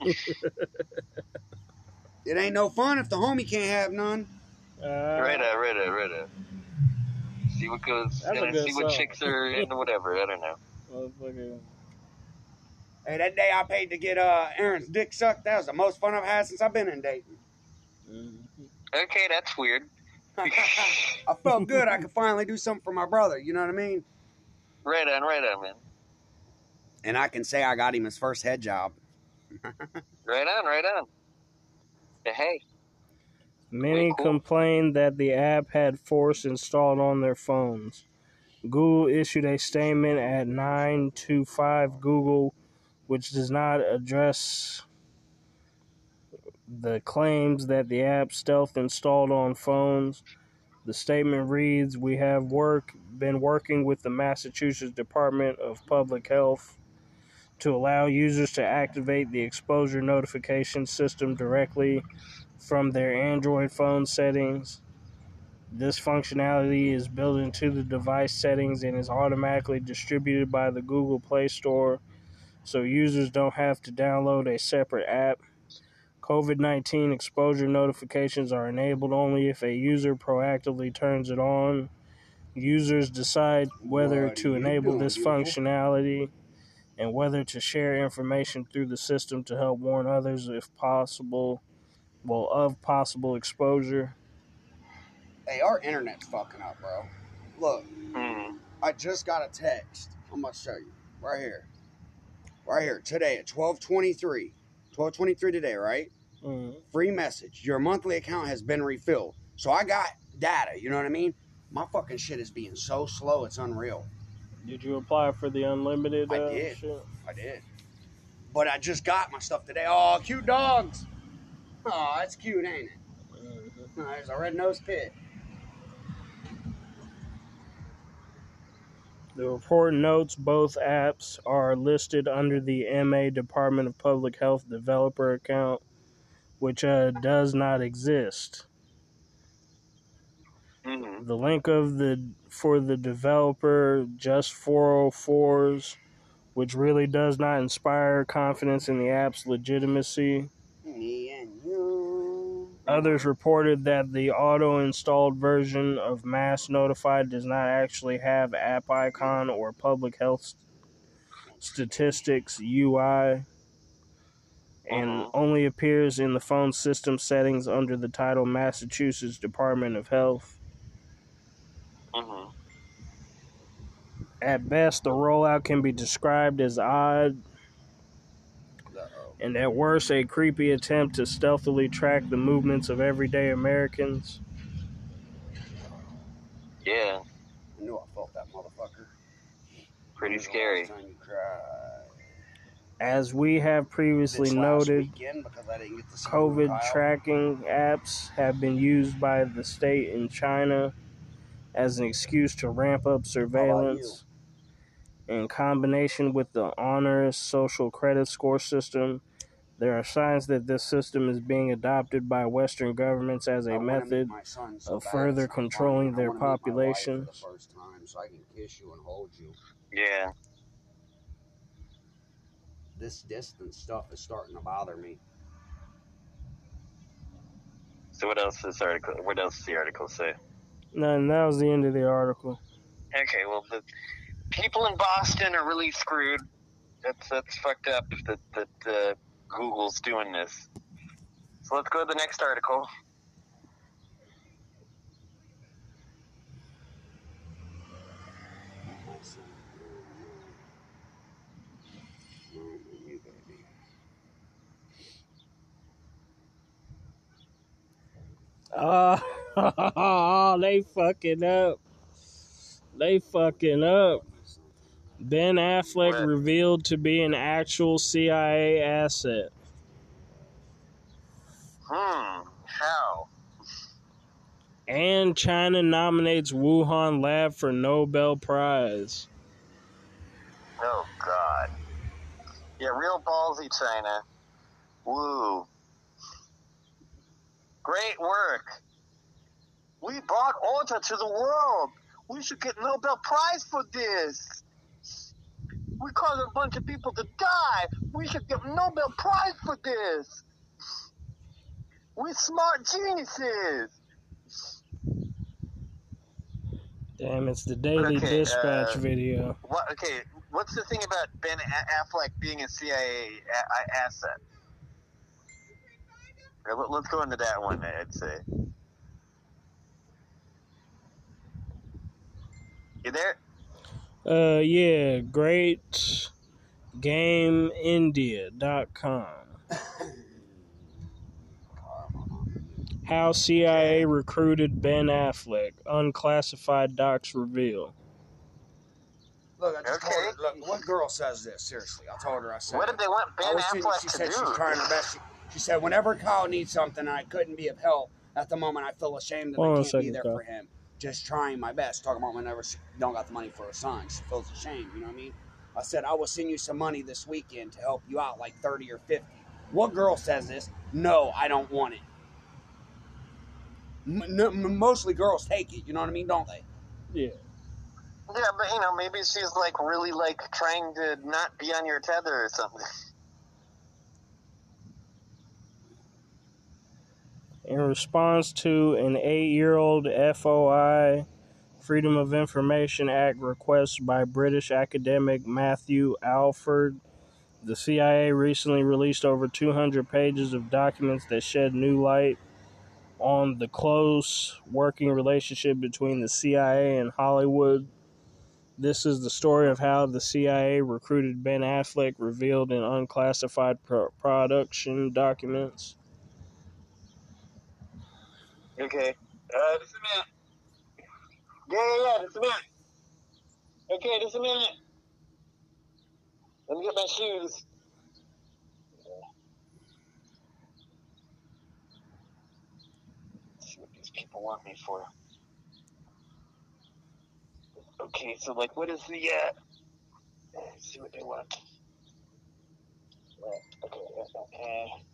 <laughs> It ain't no fun if the homie can't have none. Uh, right on, right on, right on. See what goes, That's a and good see what chicks are into whatever. I don't know. Motherfucker. Hey, that day I paid to get uh, Aaron's dick sucked, that was the most fun I've had since I've been in Dayton. Okay, that's weird. <laughs> I felt good. I could finally do something for my brother. You know what I mean? right on, right on, man. And I can say I got him his first head job. <laughs> Right on, right on. Yeah, Hey, Many Cool. complained that the app had Force installed on their phones. Google issued a statement at 925 Google, which does not address the claims that the app stealth installed on phones. The statement reads, "We have work been working with the Massachusetts Department of Public Health to allow users to activate the exposure notification system directly from their Android phone settings. This functionality is built into the device settings and is automatically distributed by the Google Play Store, so users don't have to download a separate app. COVID 19 exposure notifications are enabled only if a user proactively turns it on. Users decide whether to enable doing, this beautiful? functionality and whether to share information through the system to help warn others if possible, well, of possible exposure. Hey, our internet's fucking up, bro. Look, Hmm. I just got a text. I'm gonna show you right here, right here today at 12:23. 12:23 today, right? Mm. Free message. Your monthly account has been refilled. So I got data. You know what I mean? My fucking shit is being so slow. It's unreal. Did you apply for the unlimited? I uh, did. Shit? I did. But I just got my stuff today. Oh, cute dogs. Oh, that's cute, ain't it? Mhm. Oh, there's a red nosed pit. The report notes both apps are listed under the MA Department of Public Health developer account, which uh, does not exist. hmm The link of the for the developer just 404s, which really does not inspire confidence in the app's legitimacy. Me and you. Others reported that the auto installed version of Mass Notified does not actually have app icon or public health statistics UI and Mhm. only appears in the phone system settings under the title Massachusetts Department of Health. hmm At best, the rollout can be described as odd. And at worst, a creepy attempt to stealthily track the movements of everyday Americans. Yeah, I knew I felt that motherfucker. pretty scary. last time you cried? As we have previously noted, weekend because I didn't get to see COVID Kyle. tracking apps have been used by the state in China as an excuse to ramp up surveillance. In combination with the onerous social credit score system, there are signs that this system is being adopted by Western governments as a method so of further it's not funny. controlling their wanna meet my wife population. The first time, so I can kiss you and hold you. Yeah. This distance stuff is starting to bother me. So what else this article? What else does the article say? No, that was the end of the article. Okay, well the people in Boston are really screwed. That's that's fucked up that that uh, Google's doing this. So let's go to the next article. Oh, <laughs> they fucking up. They fucking up. Ben Affleck What? revealed to be an actual CIA asset. Hmm. How? And China nominates Wuhan lab for Nobel Prize. Oh God. Yeah, real ballsy China. Woo. Great work. We brought order to the world. We should get Nobel Prize for this. We caused a bunch of people to die. We should get Nobel Prize for this. We smart geniuses. Damn, it's the Daily Okay, Dispatch uh, video. What? Okay, what's the thing about Ben A- Affleck being a CIA a- asset? Let- Let's go into that one. I'd say. You there? Uh, yeah, great GameIndia.com. How CIA recruited Ben Affleck. Unclassified docs reveal. Look, I just Okay. told her, look, what girl says this? Seriously, I told her, I said, What did they want Ben was thinking- Affleck she to said do? she's trying her best. She, she said, whenever Kyle needs something I couldn't be of help at the moment, I feel ashamed that Hold on I a can't be there Kyle. for him. Just trying my best. Talking about whenever she don't got the money for her son, she feels ashamed. You know what I mean? I said, I will send you some money this weekend to help you out, like 30 or 50. What girl says this? No, I don't want it. M- m- mostly girls take it, you know what I mean, don't they? Yeah. Yeah, but you know, maybe she's like really like trying to not be on your tether or something. <laughs> In response to an eight year old FOI Freedom of Information Act request by British academic Matthew Alford, the CIA recently released over 200 pages of documents that shed new light on the close working relationship between the CIA and Hollywood. This is the story of how the CIA recruited Ben Affleck, revealed in unclassified pro- production documents. Okay. Uh, just a minute. Yeah, yeah, yeah, just a minute. Okay, just a minute. Let me get my shoes. Let's see what these people want me for. Okay, so like, what is the uh? Let's see what they want. Right, Okay, okay.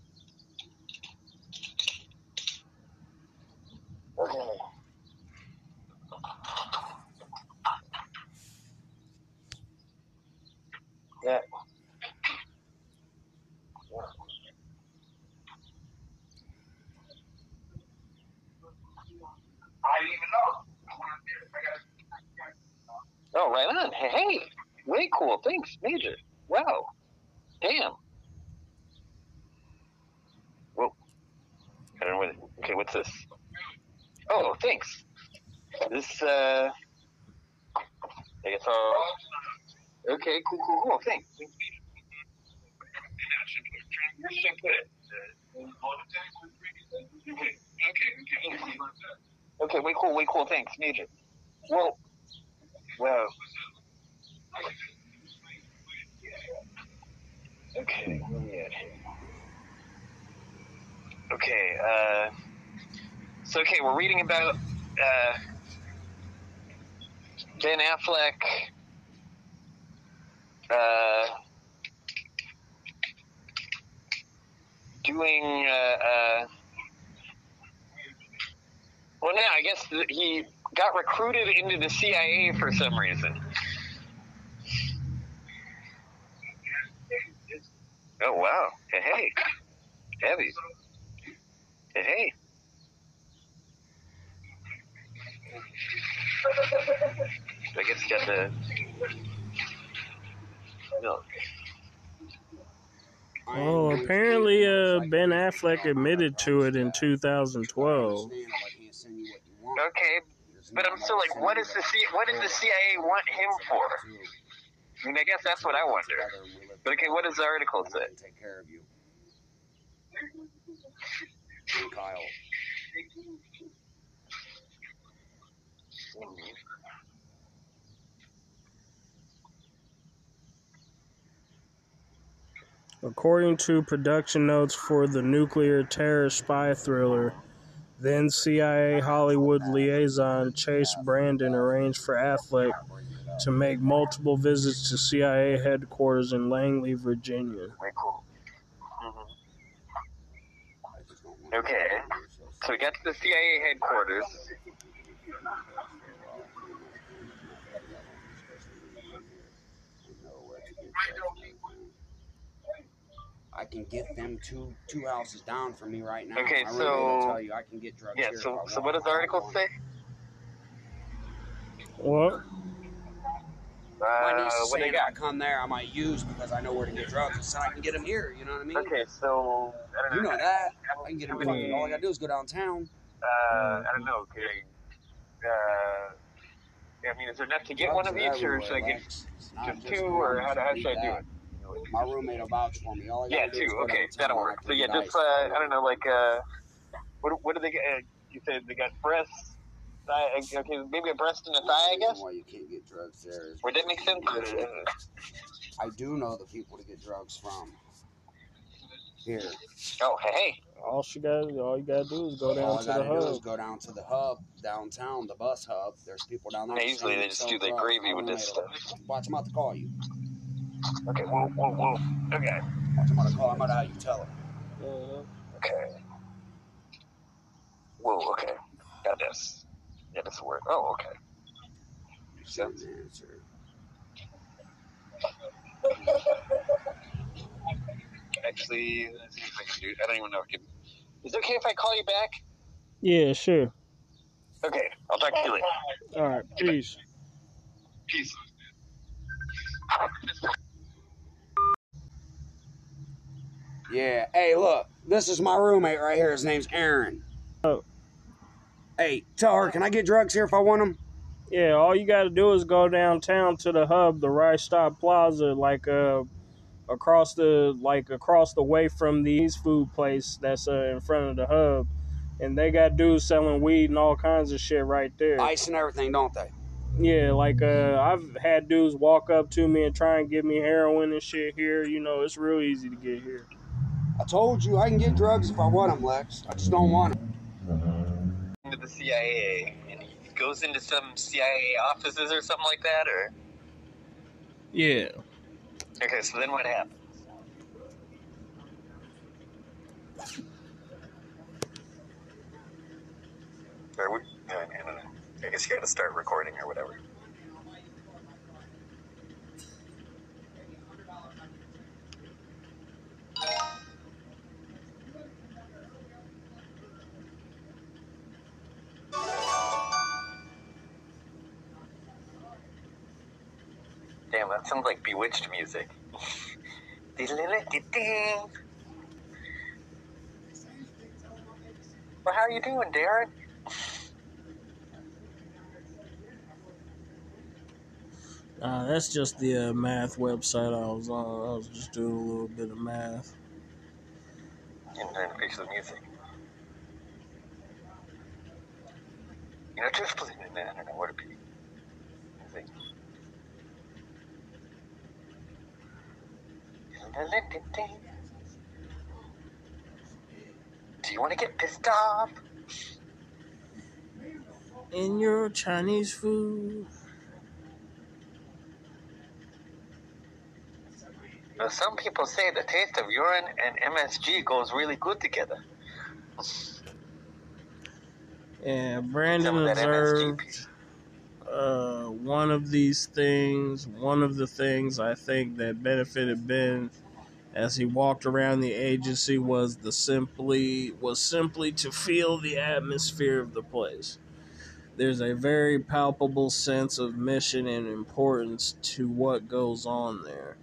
Oh, right on. Hey, hey, way cool. Thanks, Major. Wow. Damn. Whoa. I don't know what. Okay, what's this? Oh, thanks. This, uh. I'll. Okay, cool, cool, cool. Thanks. Okay, okay, way cool, way cool. Thanks, Major. Well, well. Okay? Okay, uh, so okay, we're reading about uh, Ben Affleck. Uh, doing uh, uh, well now I guess he got recruited into the CIA for some reason. Oh wow! Hey hey, heavy. Hey hey. I guess you got the milk. Oh, apparently, uh, Ben Affleck admitted to it in 2012. Okay, but I'm still like, what is the C- what does the CIA want him for? I mean, I guess that's what I wonder. But okay, what does the article say? Take care of you. And Kyle. According to production notes for the nuclear terror spy thriller, then CIA Hollywood liaison Chase Brandon arranged for Affleck to make multiple visits to CIA headquarters in Langley, Virginia. Okay, so we got to the CIA headquarters. I can get them two two houses down from me right now. Okay, I really so- gotta tell you, I can get drugs Yeah. here So, so what does the article I say? What? My niece Uh, is what do saying you if I got? come there, I might use because I know where to get drugs, so I can get them here. You know what I mean? Okay, so I don't You know. know that. I can get them. How many- all I gotta do is go downtown. Uh, I don't know. Okay. Uh, yeah, I mean, is there enough to get one of each, or should I get. Just two, or how, how should I do it? My roommate will vouch for me. All Yeah, two. Okay, that'll work. So yeah, just uh, I don't know, like uh, what what do they get? Uh, you said they got breasts. Thigh, okay, maybe a breast and a thigh, I guess. Why you can't get drugs there Would that make sense? I do know the people to get drugs from. Here, Oh, hey, hey. All she got, all you gotta do is go down all I to the gotta do is hub. go down to the hub downtown, the bus hub. There's people down there. Yeah, usually they just do selling the drugs. gravy with this stuff. will- Watch, I'm about to call you. Okay, whoa, whoa, whoa. Okay. I'm gonna call him out how you tell him. Okay. Whoa, okay. Got this. Yeah, this will work. Oh, okay. So, Answer. Actually, let's see if I can do I don't even know if I can. Is it okay if I call you back? Yeah, sure. Okay, I'll talk to you later. All right, peace. Peace. Yeah. Hey, look, this is my roommate right here. His name's Aaron. Oh. Hey, tell her, can I get drugs here if I want them? Yeah, all you got to do is go downtown to the hub, the Rice Stop Plaza, like uh, across the like across the way from these Food place that's uh, in front of the hub, and they got dudes selling weed and all kinds of shit right there. Ice and everything, don't they? Yeah, like uh, I've had dudes walk up to me and try and give me heroin and shit here. You know, it's real easy to get here. I told you I can get drugs if I want them, Lex. I just don't want them. Into the CIA, and he goes into some CIA offices or something like that, or Yeah. Okay. So then what happens? Or we, no, no. I guess you got to start recording or whatever. That sounds like bewitched music. Well, how are you doing, Darren? Uh, that's just the uh, math website I was on. I was just doing a little bit of math. And then fix the music. You know, just it in there. I don't know what it be. Music. Diddle-diddle-ding. Do you want to get pissed off? In your Chinese food. Now, some people say the taste of urine and MSG goes really good together. Some Brandon observed uh, one of these things, one of the things I think that benefited Ben as he walked around the agency was the simply was simply to feel the atmosphere of the place. There's a very palpable sense of mission and importance to what goes on there.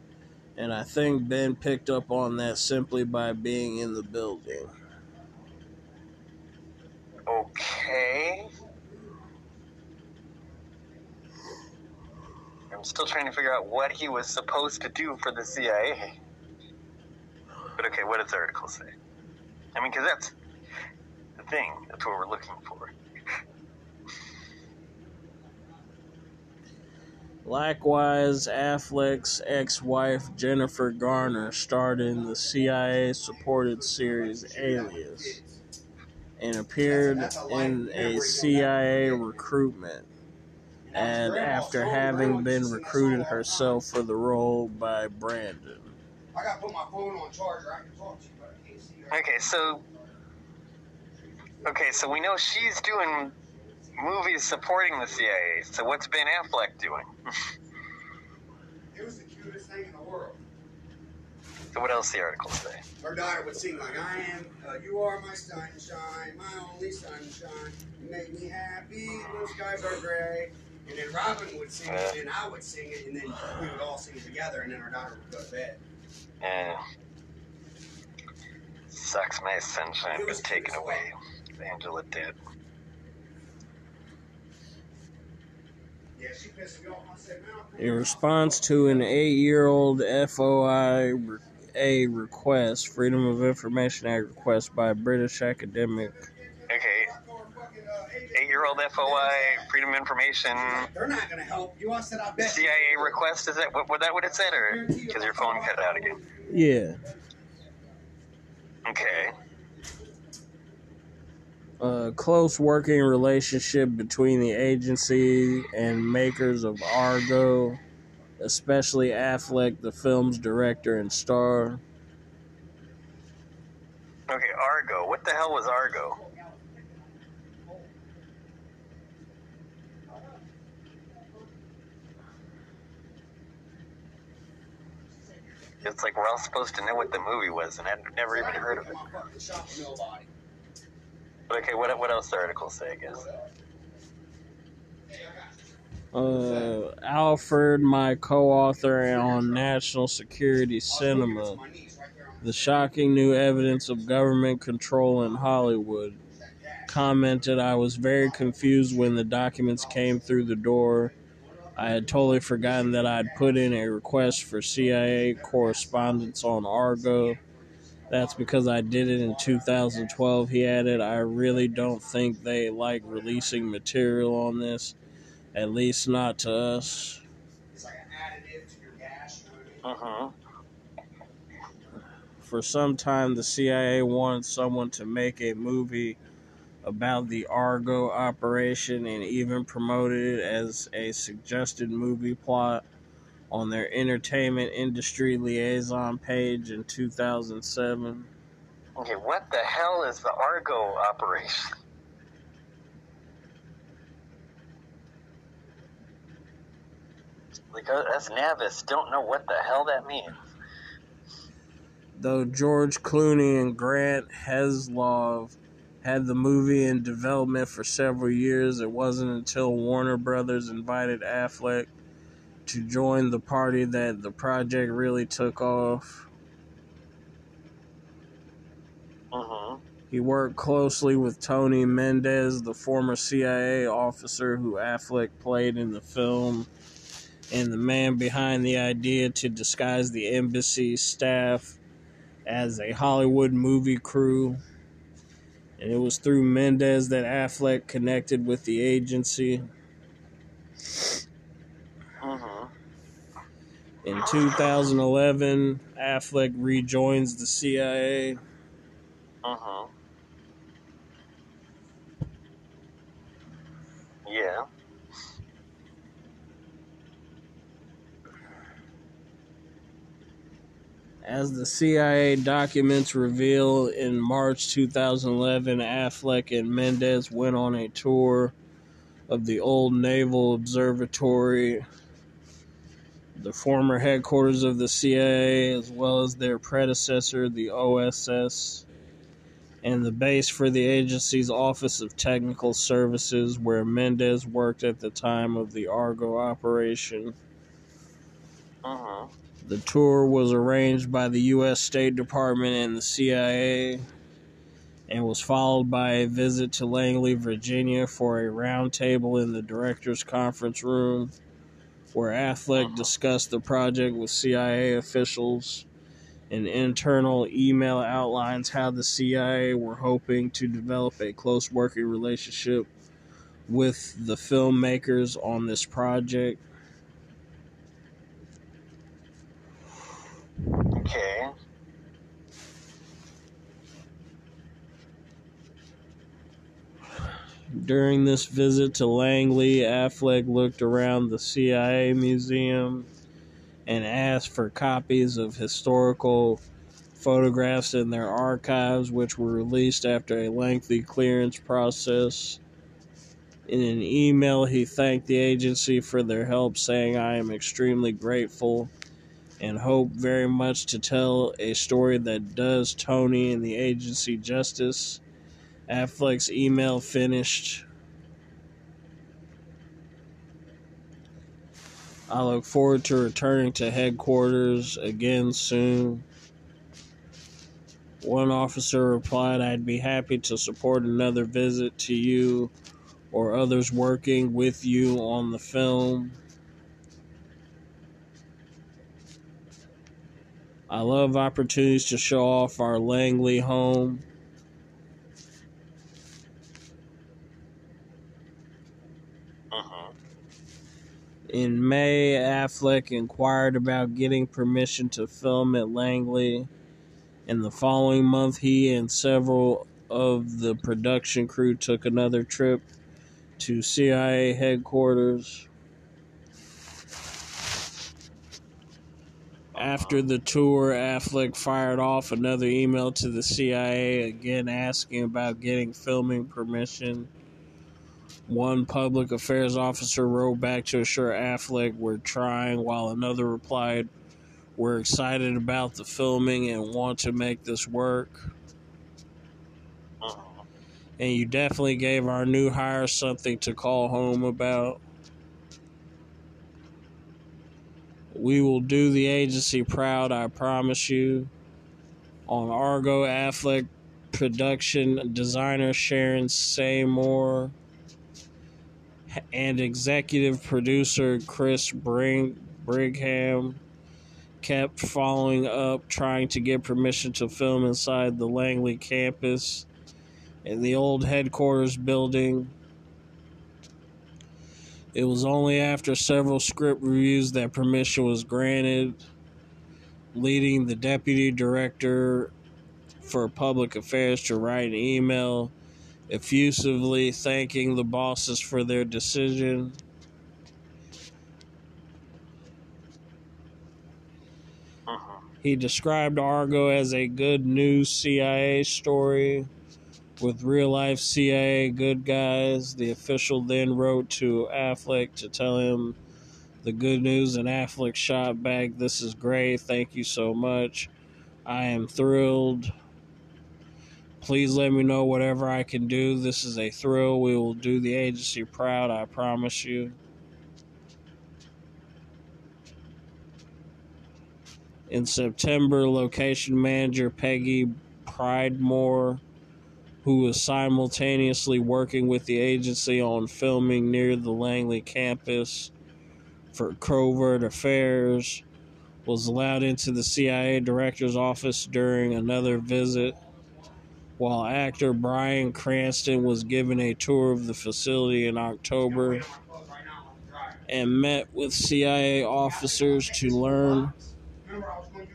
And I think Ben picked up on that simply by being in the building. Okay. I'm still trying to figure out what he was supposed to do for the CIA. But okay, what does the article say? I mean, because that's the thing. That's what we're looking for. Likewise, Affleck's ex wife Jennifer Garner starred in the CIA supported series Alias and appeared in a CIA recruitment and after having been recruited herself for the role by Brandon. I gotta put my phone on charger. I can talk to you, but I can't see you. Okay, so. Okay, so we know she's doing movies supporting the CIA. So what's Ben Affleck doing? <laughs> It was the cutest thing in the world. so what else the article say? Her daughter would sing like, "I am, uh, you are my sunshine, my only sunshine. You make me happy. Blue skies are gray." And then Robin would sing it, and I would sing it, and then we would all sing it together, and then our daughter would go to bed. Yeah. Sucks my sunshine was taken away. Angela did. Yeah, she pissed me off. I said, "Man, I'm In response to an eight year old FOIA request, Freedom of Information Act request by a British academic. Okay, eight-year-old FOI, Freedom of Information, They're not gonna help you. I said, I bet. CIA request. Is that what? Was that what it said, or because your phone cut out again? Yeah. Okay. A close working relationship between the agency and makers of Argo especially Affleck, the film's director and star. Okay, Argo. What the hell was Argo? It's like we're all supposed to know what the movie was, and I've never even heard of it. Okay, what what else the article say? I guess. Uh, Alford, my co-author on national security cinema, the shocking new evidence of government control in Hollywood, commented, "I was very confused when the documents came through the door." I had totally forgotten that I'd put in a request for CIA correspondence on Argo. That's because I did it in 2012. He added, I really don't think they like releasing material on this, at least not to us. Uh huh. For some time, the CIA wanted someone to make a movie about the Argo operation and even promoted it as a suggested movie plot on their entertainment industry liaison page in 2007. Okay, what the hell is the Argo operation? Like uh, us Navis don't know what the hell that means. Though George Clooney and Grant Heslov had the movie in development for several years, it wasn't until Warner Brothers invited Affleck to join the party that the project really took off. Uh-huh. He worked closely with Tony Mendez, the former CIA officer who Affleck played in the film, and the man behind the idea to disguise the embassy staff as a Hollywood movie crew. And it was through Mendez that Affleck connected with the agency. Uh-huh. In 2011, Affleck rejoins the CIA. Uh-huh. Yeah. As the CIA documents reveal, in March 2011, Affleck and Mendez went on a tour of the Old Naval Observatory, the former headquarters of the CIA, as well as their predecessor, the OSS, and the base for the agency's Office of Technical Services, where Mendez worked at the time of the Argo operation. Uh-huh. The tour was arranged by the U.S. State Department and the CIA and was followed by a visit to Langley, Virginia for a roundtable in the director's conference room where Affleck uh-huh. discussed the project with CIA officials. An internal email outlines how the CIA were hoping to develop a close working relationship with the filmmakers on this project. Okay. During this visit to Langley, Affleck looked around the CIA museum and asked for copies of historical photographs in their archives, which were released after a lengthy clearance process. In an email, he thanked the agency for their help, saying, I am extremely grateful and hope very much to tell a story that does Tony and the agency justice. Affleck's email finished. I look forward to returning to headquarters again soon. One officer replied, I'd be happy to support another visit to you or others working with you on the film. I love opportunities to show off our Langley home. Uh-huh. In May, Affleck inquired about getting permission to film at Langley. In the following month, he and several of the production crew took another trip to CIA headquarters. After the tour, Affleck fired off another email to the CIA, again asking about getting filming permission. One public affairs officer wrote back to assure Affleck we're trying, while another replied, We're excited about the filming and want to make this work. Mhm. And you definitely gave our new hire something to call home about. We will do the agency proud, I promise you. On Argo, Affleck production designer Sharon Seymour and executive producer Chris Bring, Brigham kept following up, trying to get permission to film inside the Langley campus in the old headquarters building. It was only after several script reviews that permission was granted, leading the deputy director for public affairs to write an email effusively thanking the bosses for their decision. Mhm. He described Argo as a good news CIA story with real life CIA good guys. The official then wrote to Affleck to tell him the good news, and Affleck shot back, This is great. Thank you so much. I am thrilled. Please let me know whatever I can do. This is a thrill. We will do the agency proud, I promise you. In September, location manager Peggy Pridemore, who was simultaneously working with the agency on filming near the Langley campus for covert affairs, was allowed into the CIA director's office during another visit, while actor Bryan Cranston was given a tour of the facility in October and met with CIA officers to learn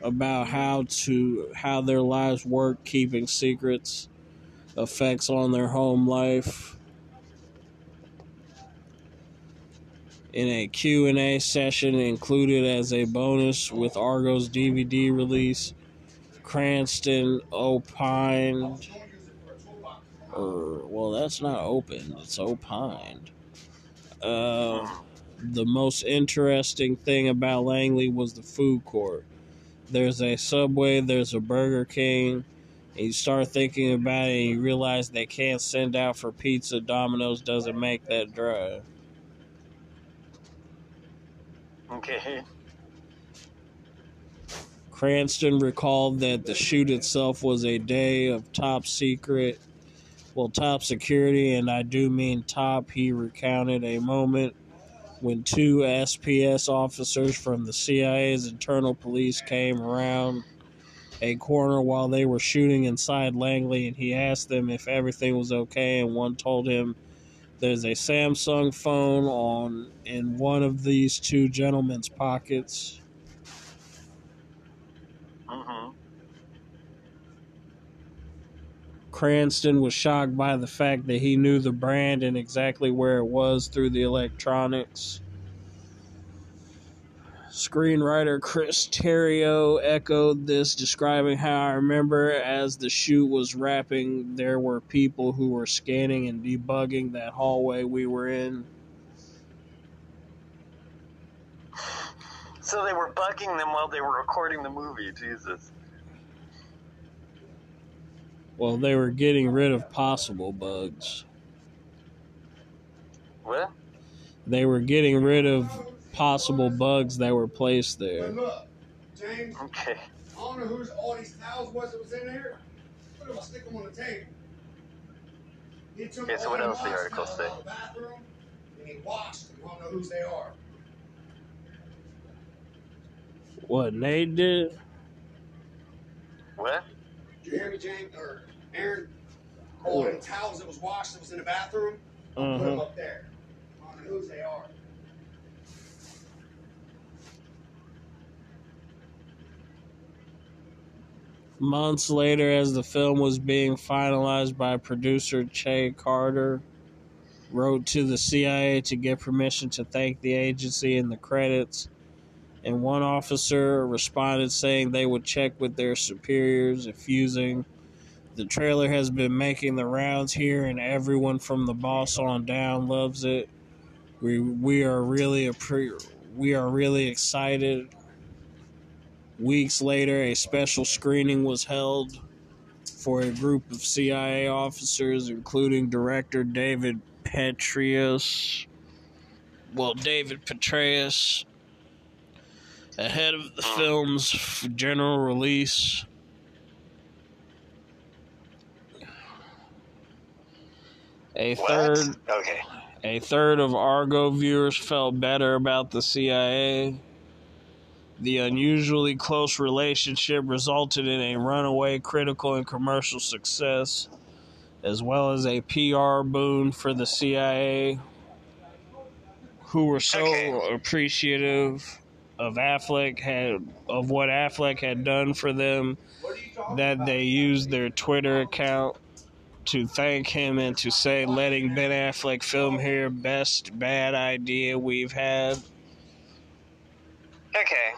about how to how their lives work keeping secrets effects on their home life. In a q&a session included as a bonus with argo's dvd release cranston opined or well that's not open it's opined. Uh, the most interesting thing about langley was the food court. There's a subway there's a burger king and you start thinking about it and you realize they can't send out for pizza domino's doesn't make that drive Okay. Cranston recalled that the shoot itself was a day of top secret, well, top security, and I do mean top. He recounted a moment when two SPS officers from the CIA's internal police came around a corner while they were shooting inside Langley, and he asked them if everything was okay, and one told him there's a Samsung phone on in one of these two gentlemen's pockets. Uh-huh. Cranston was shocked by the fact that he knew the brand and exactly where it was through the electronics. Screenwriter Chris Terrio echoed this, describing how I remember as the shoot was wrapping, there were people who were scanning and debugging that hallway we were in. <sighs> So they were bugging them while they were recording the movie. Jesus. Well, they were getting rid of possible bugs. What? They They were getting rid of possible bugs that were placed there. look, James, Okay. I don't know whose all these towels was that was in there. But if I stick them on the table. He took Okay, so all what the else the wash article towels say? out the bathroom and he washed them. I don't know whose they are. What Nate did? What? Did you hear me, James or Aaron? All them towels that was washed that was in the bathroom. Put them Uh-huh. up there. I don't know whose they are. Months later, as the film was being finalized by producer Chay Carter, wrote to the CIA to get permission to thank the agency in the credits and one officer responded saying they would check with their superiors if using. The trailer has been making the rounds here, and everyone from the boss on down loves it. We we are really appre- we are really excited. Weeks later, a special screening was held for a group of CIA officers, including Director David Petraeus. Well, David Petraeus, ahead of the film's general release. A third, What? Okay. a third of Argo viewers felt better about the CIA. The unusually close relationship resulted in a runaway critical and commercial success, as well as a PR boon for the CIA, who were so Okay. appreciative of Affleck had of what Affleck had done for them that they used their Twitter account to thank him and to say letting Ben Affleck film here best bad idea we've had. Okay.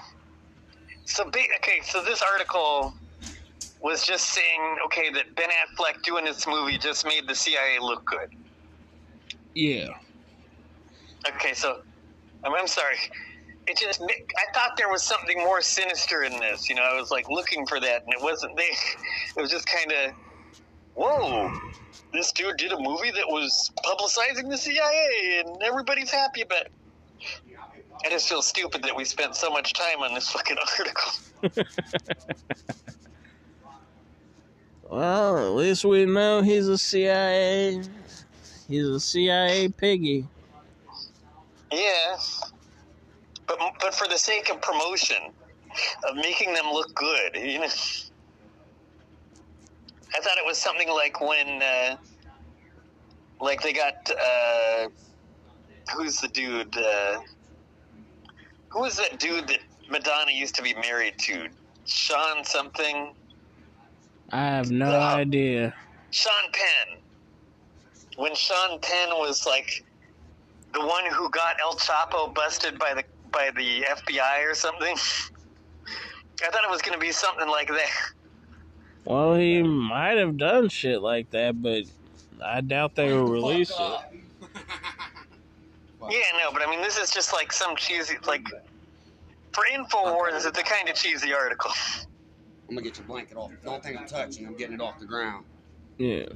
So, ba- okay, so this article was just saying, okay, that Ben Affleck doing this movie just made the CIA look good. Yeah. Okay, so I'm, I'm sorry. It just, I thought there was something more sinister in this. You know, I was like looking for that, and it wasn't. They, <laughs> it was just kind of, whoa, this dude did a movie that was publicizing the CIA, and everybody's happy about. it. I just feel stupid that we spent so much time on this fucking <laughs> article. Well, at least we know he's a CIA. He's a CIA piggy. Yeah, but but for the sake of promotion, of making them look good, you know. I thought it was something like when, uh, like they got, uh, who's the dude? Uh, who was that dude that Madonna used to be married to? Sean something. I have no Uh, idea. Sean Penn. When Sean Penn was like the one who got El Chapo busted by the by the FBI or something. <laughs> I thought it was going to be something like that. Well, he might have done shit like that, but I doubt they will release it. Yeah, no, but I mean, this is just like some cheesy, like for Infowars, it's a kind of cheesy article. I'm gonna get your blanket off. Don't think I'm touching. I'm getting it off the ground. Yeah.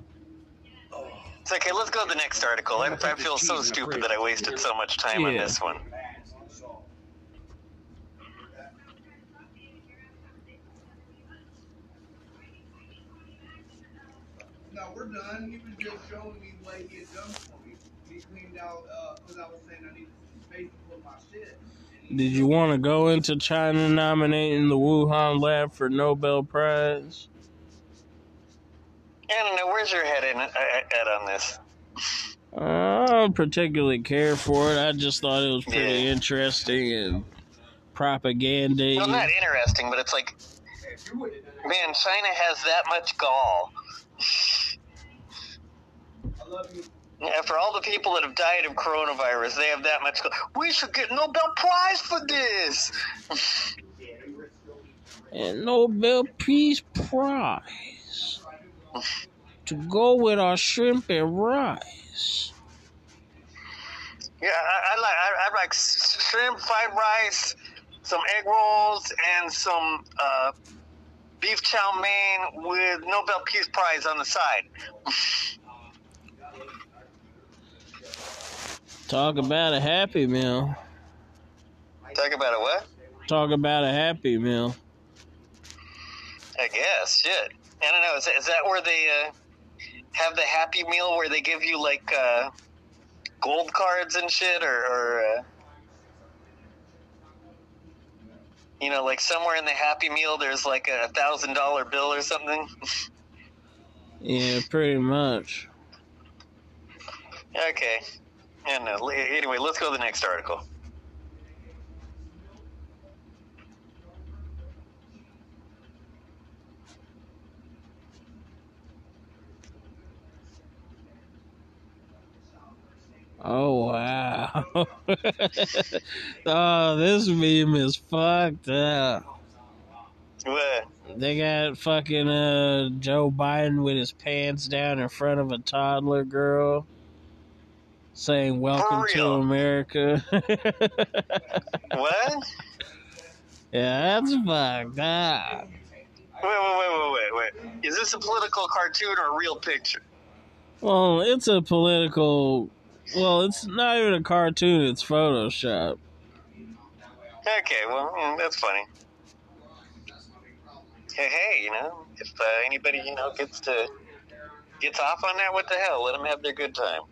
It's okay. Let's go to the next article. I, I feel so stupid that I wasted so much time on this one. No, we're done. He was just showing me what he had done for me. He cleaned out, because I was saying I needed some space to put my shit. Did you want to go into China nominating the Wuhan lab for Nobel Prize? I don't know. Where's your head in, uh, at on this? I don't particularly care for it. I just thought it was pretty Yeah. interesting and propaganda. Well, not interesting, but it's like, man, China has that much gall. After all the people that have died of coronavirus, they have that much. We should get Nobel Prize for this. and Nobel Peace Prize to go with our shrimp and rice. Yeah, I, I like I, I like shrimp, fried rice, some egg rolls, and some uh, beef chow mein with Nobel Peace Prize on the side. <laughs> Talk about a happy meal. Talk about a what? Talk about a happy meal. I guess. Shit. I don't know. Is, is that where they uh, have the Happy Meal where they give you like uh, gold cards and shit, or, or uh, you know, like somewhere in the Happy Meal there's like a thousand dollar bill or something? Yeah, pretty much. okay. I don't. Anyway, let's go to the next article. Oh wow. <laughs> oh, this meme is fucked up. What? They got fucking uh, Joe Biden with his pants down in front of a toddler girl saying, Welcome to? America. <laughs> What? yeah, that's fucked up. Wait, wait, wait, wait, wait, wait. Is this a political cartoon or a real picture? Well, it's a political. Well, it's not even a cartoon, it's Photoshop. Okay, well, mm, that's funny. Hey, hey, you know, if uh, anybody, you know, gets to gets off on that, what the hell? Let them have their good time.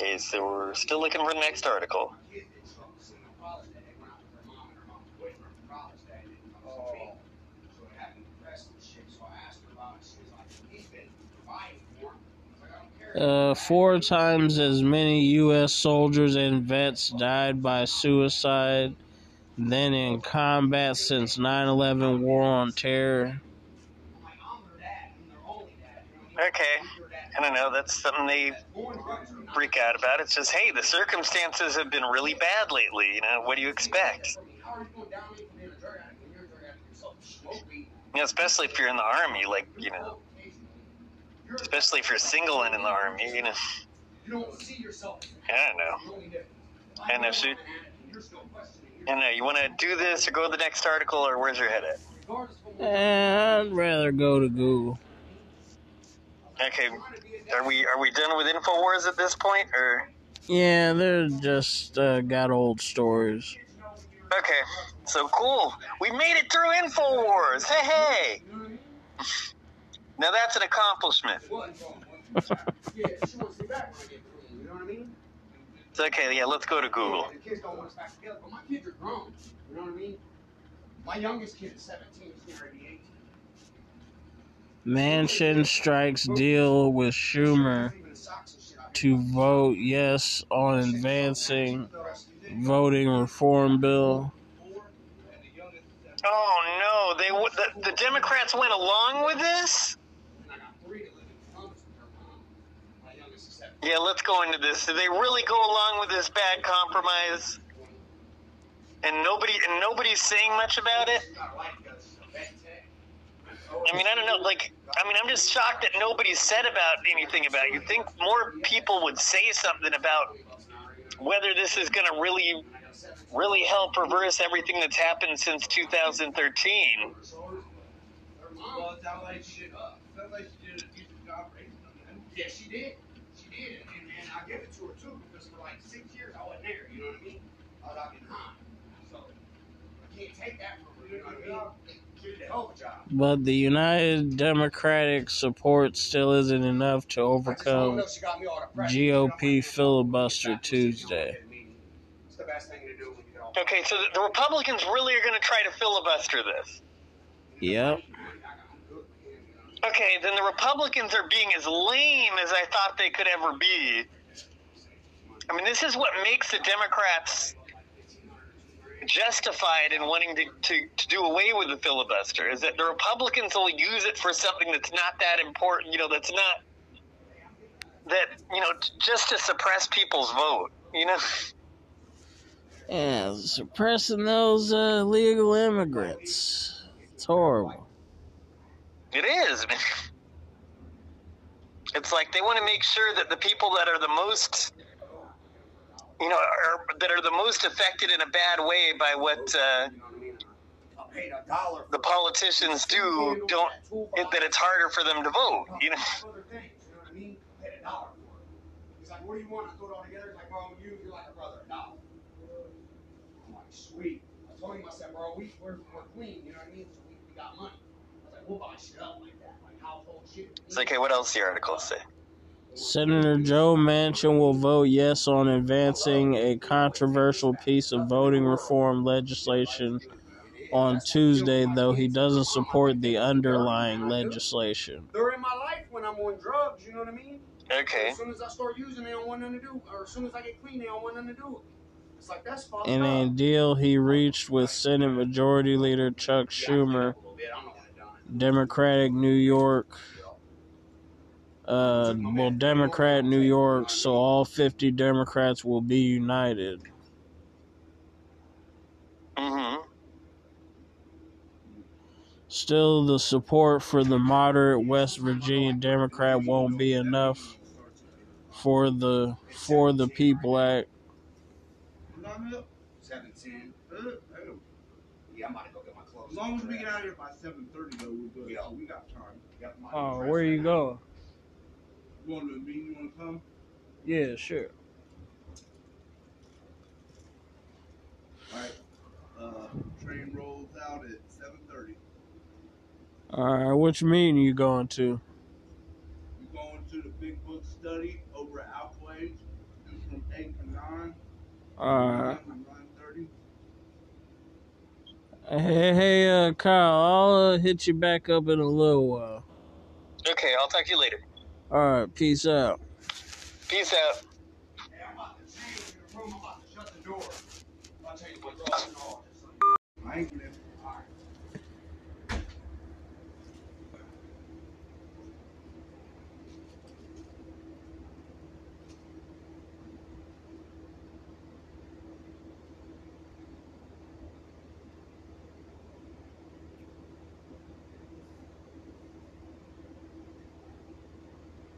Okay, so we're still looking for the next article. Uh, four times as many U.S. soldiers and vets died by suicide than in combat since 9 11 War on Terror. Okay, I don't know. That's something they freak out about. It's just, hey, the circumstances have been really bad lately. You know, what do you expect? You know, especially if you're in the army, like you know, especially if you're single and in the army. You know, I don't know. I don't know. I don't know. You want to do this or go to the next article, or where's your head at? Eh, I'd rather go to Google. Okay, are we are we done with Infowars at this point, or? Yeah, they're just uh, got old stories. Okay, so cool. We made it through Infowars. Hey, hey. Now that's an accomplishment. it's okay. Yeah, let's go to Google. My youngest kid is 17. He's near 88. Manchin strikes deal with Schumer to vote yes on advancing voting reform bill. Oh no! They w- the, the Democrats went along with this. Yeah, let's go into this. Did they really go along with this bad compromise? And nobody and nobody's saying much about it. I mean, I don't know. Like, I mean, I'm just shocked that nobody said about anything about. You think more people would say something about whether this is going to really, really help reverse everything that's happened since 2013? Yeah, she did. She did, and, and I give it to her too because for like six years I wasn't there. You know what I mean? I was out in high, so I can't take that from her. You know what I mean? But the United Democratic support still isn't enough to overcome GOP filibuster Tuesday. It's the best thing to do when you get all Okay, so the, the Republicans really are going to try to filibuster this. Yep. Okay, then the Republicans are being as lame as I thought they could ever be. I mean, this is what makes the Democrats justified in wanting to, to, to do away with the filibuster is that the Republicans will use it for something that's not that important, you know, that's not that, you know, just to suppress people's vote, you know? Yeah, suppressing those uh, legal immigrants. It's horrible. It is. It's like they want to make sure that the people that are the most, you know, are, that are the most affected in a bad way by what uh, the politicians do, don't it, that it's harder for them to vote. You know, what do you want? I throw it all together. He's like, bro, you, you're like a brother, dollar. I'm like, sweet. I told him, I said, bro, we, we're, we're clean, you know what I mean? So we, we got money. I was like, we'll buy shit up like that, like household shit. it's like, hey, what else the articles say? Senator Joe Manchin will vote yes on advancing a controversial piece of voting reform legislation on Tuesday, though he doesn't support the underlying legislation. They're my life when I'm on drugs. You know what I mean? Okay. As soon as I start using, they don't want nothing to do. Or as soon as I get clean, they don't want nothing to do. It's like that's fucked In a deal he reached with Senate Majority Leader Chuck Schumer, Democratic New York, uh, well, Democrat New York, so all 50 Democrats will be united. Mm-hmm. Still, the support for the moderate West Virginia Democrat won't be enough for the For the People Act. Seven ten. Yeah, I'm about to go get my clothes. As long as we get out of here by seven thirty, though, we're good. Yeah. So we got time. Yep, my Oh, friends where you right going? Want to a meeting? You want to come? Yeah, sure. All right. Uh, train rolls out at seven thirty. All right, which meeting you going to? We're going to the big book study over at Alquage. Do from eight to nine. All right. 9.30. Hey, hey, uh, Kyle, I'll uh, hit you back up in a little while. Okay, I'll talk to you later. All right, peace out. Peace out. Hey, I'm about to change the room. I'm about to shut the door. I'll tell you what drugs and all. I ain't gonna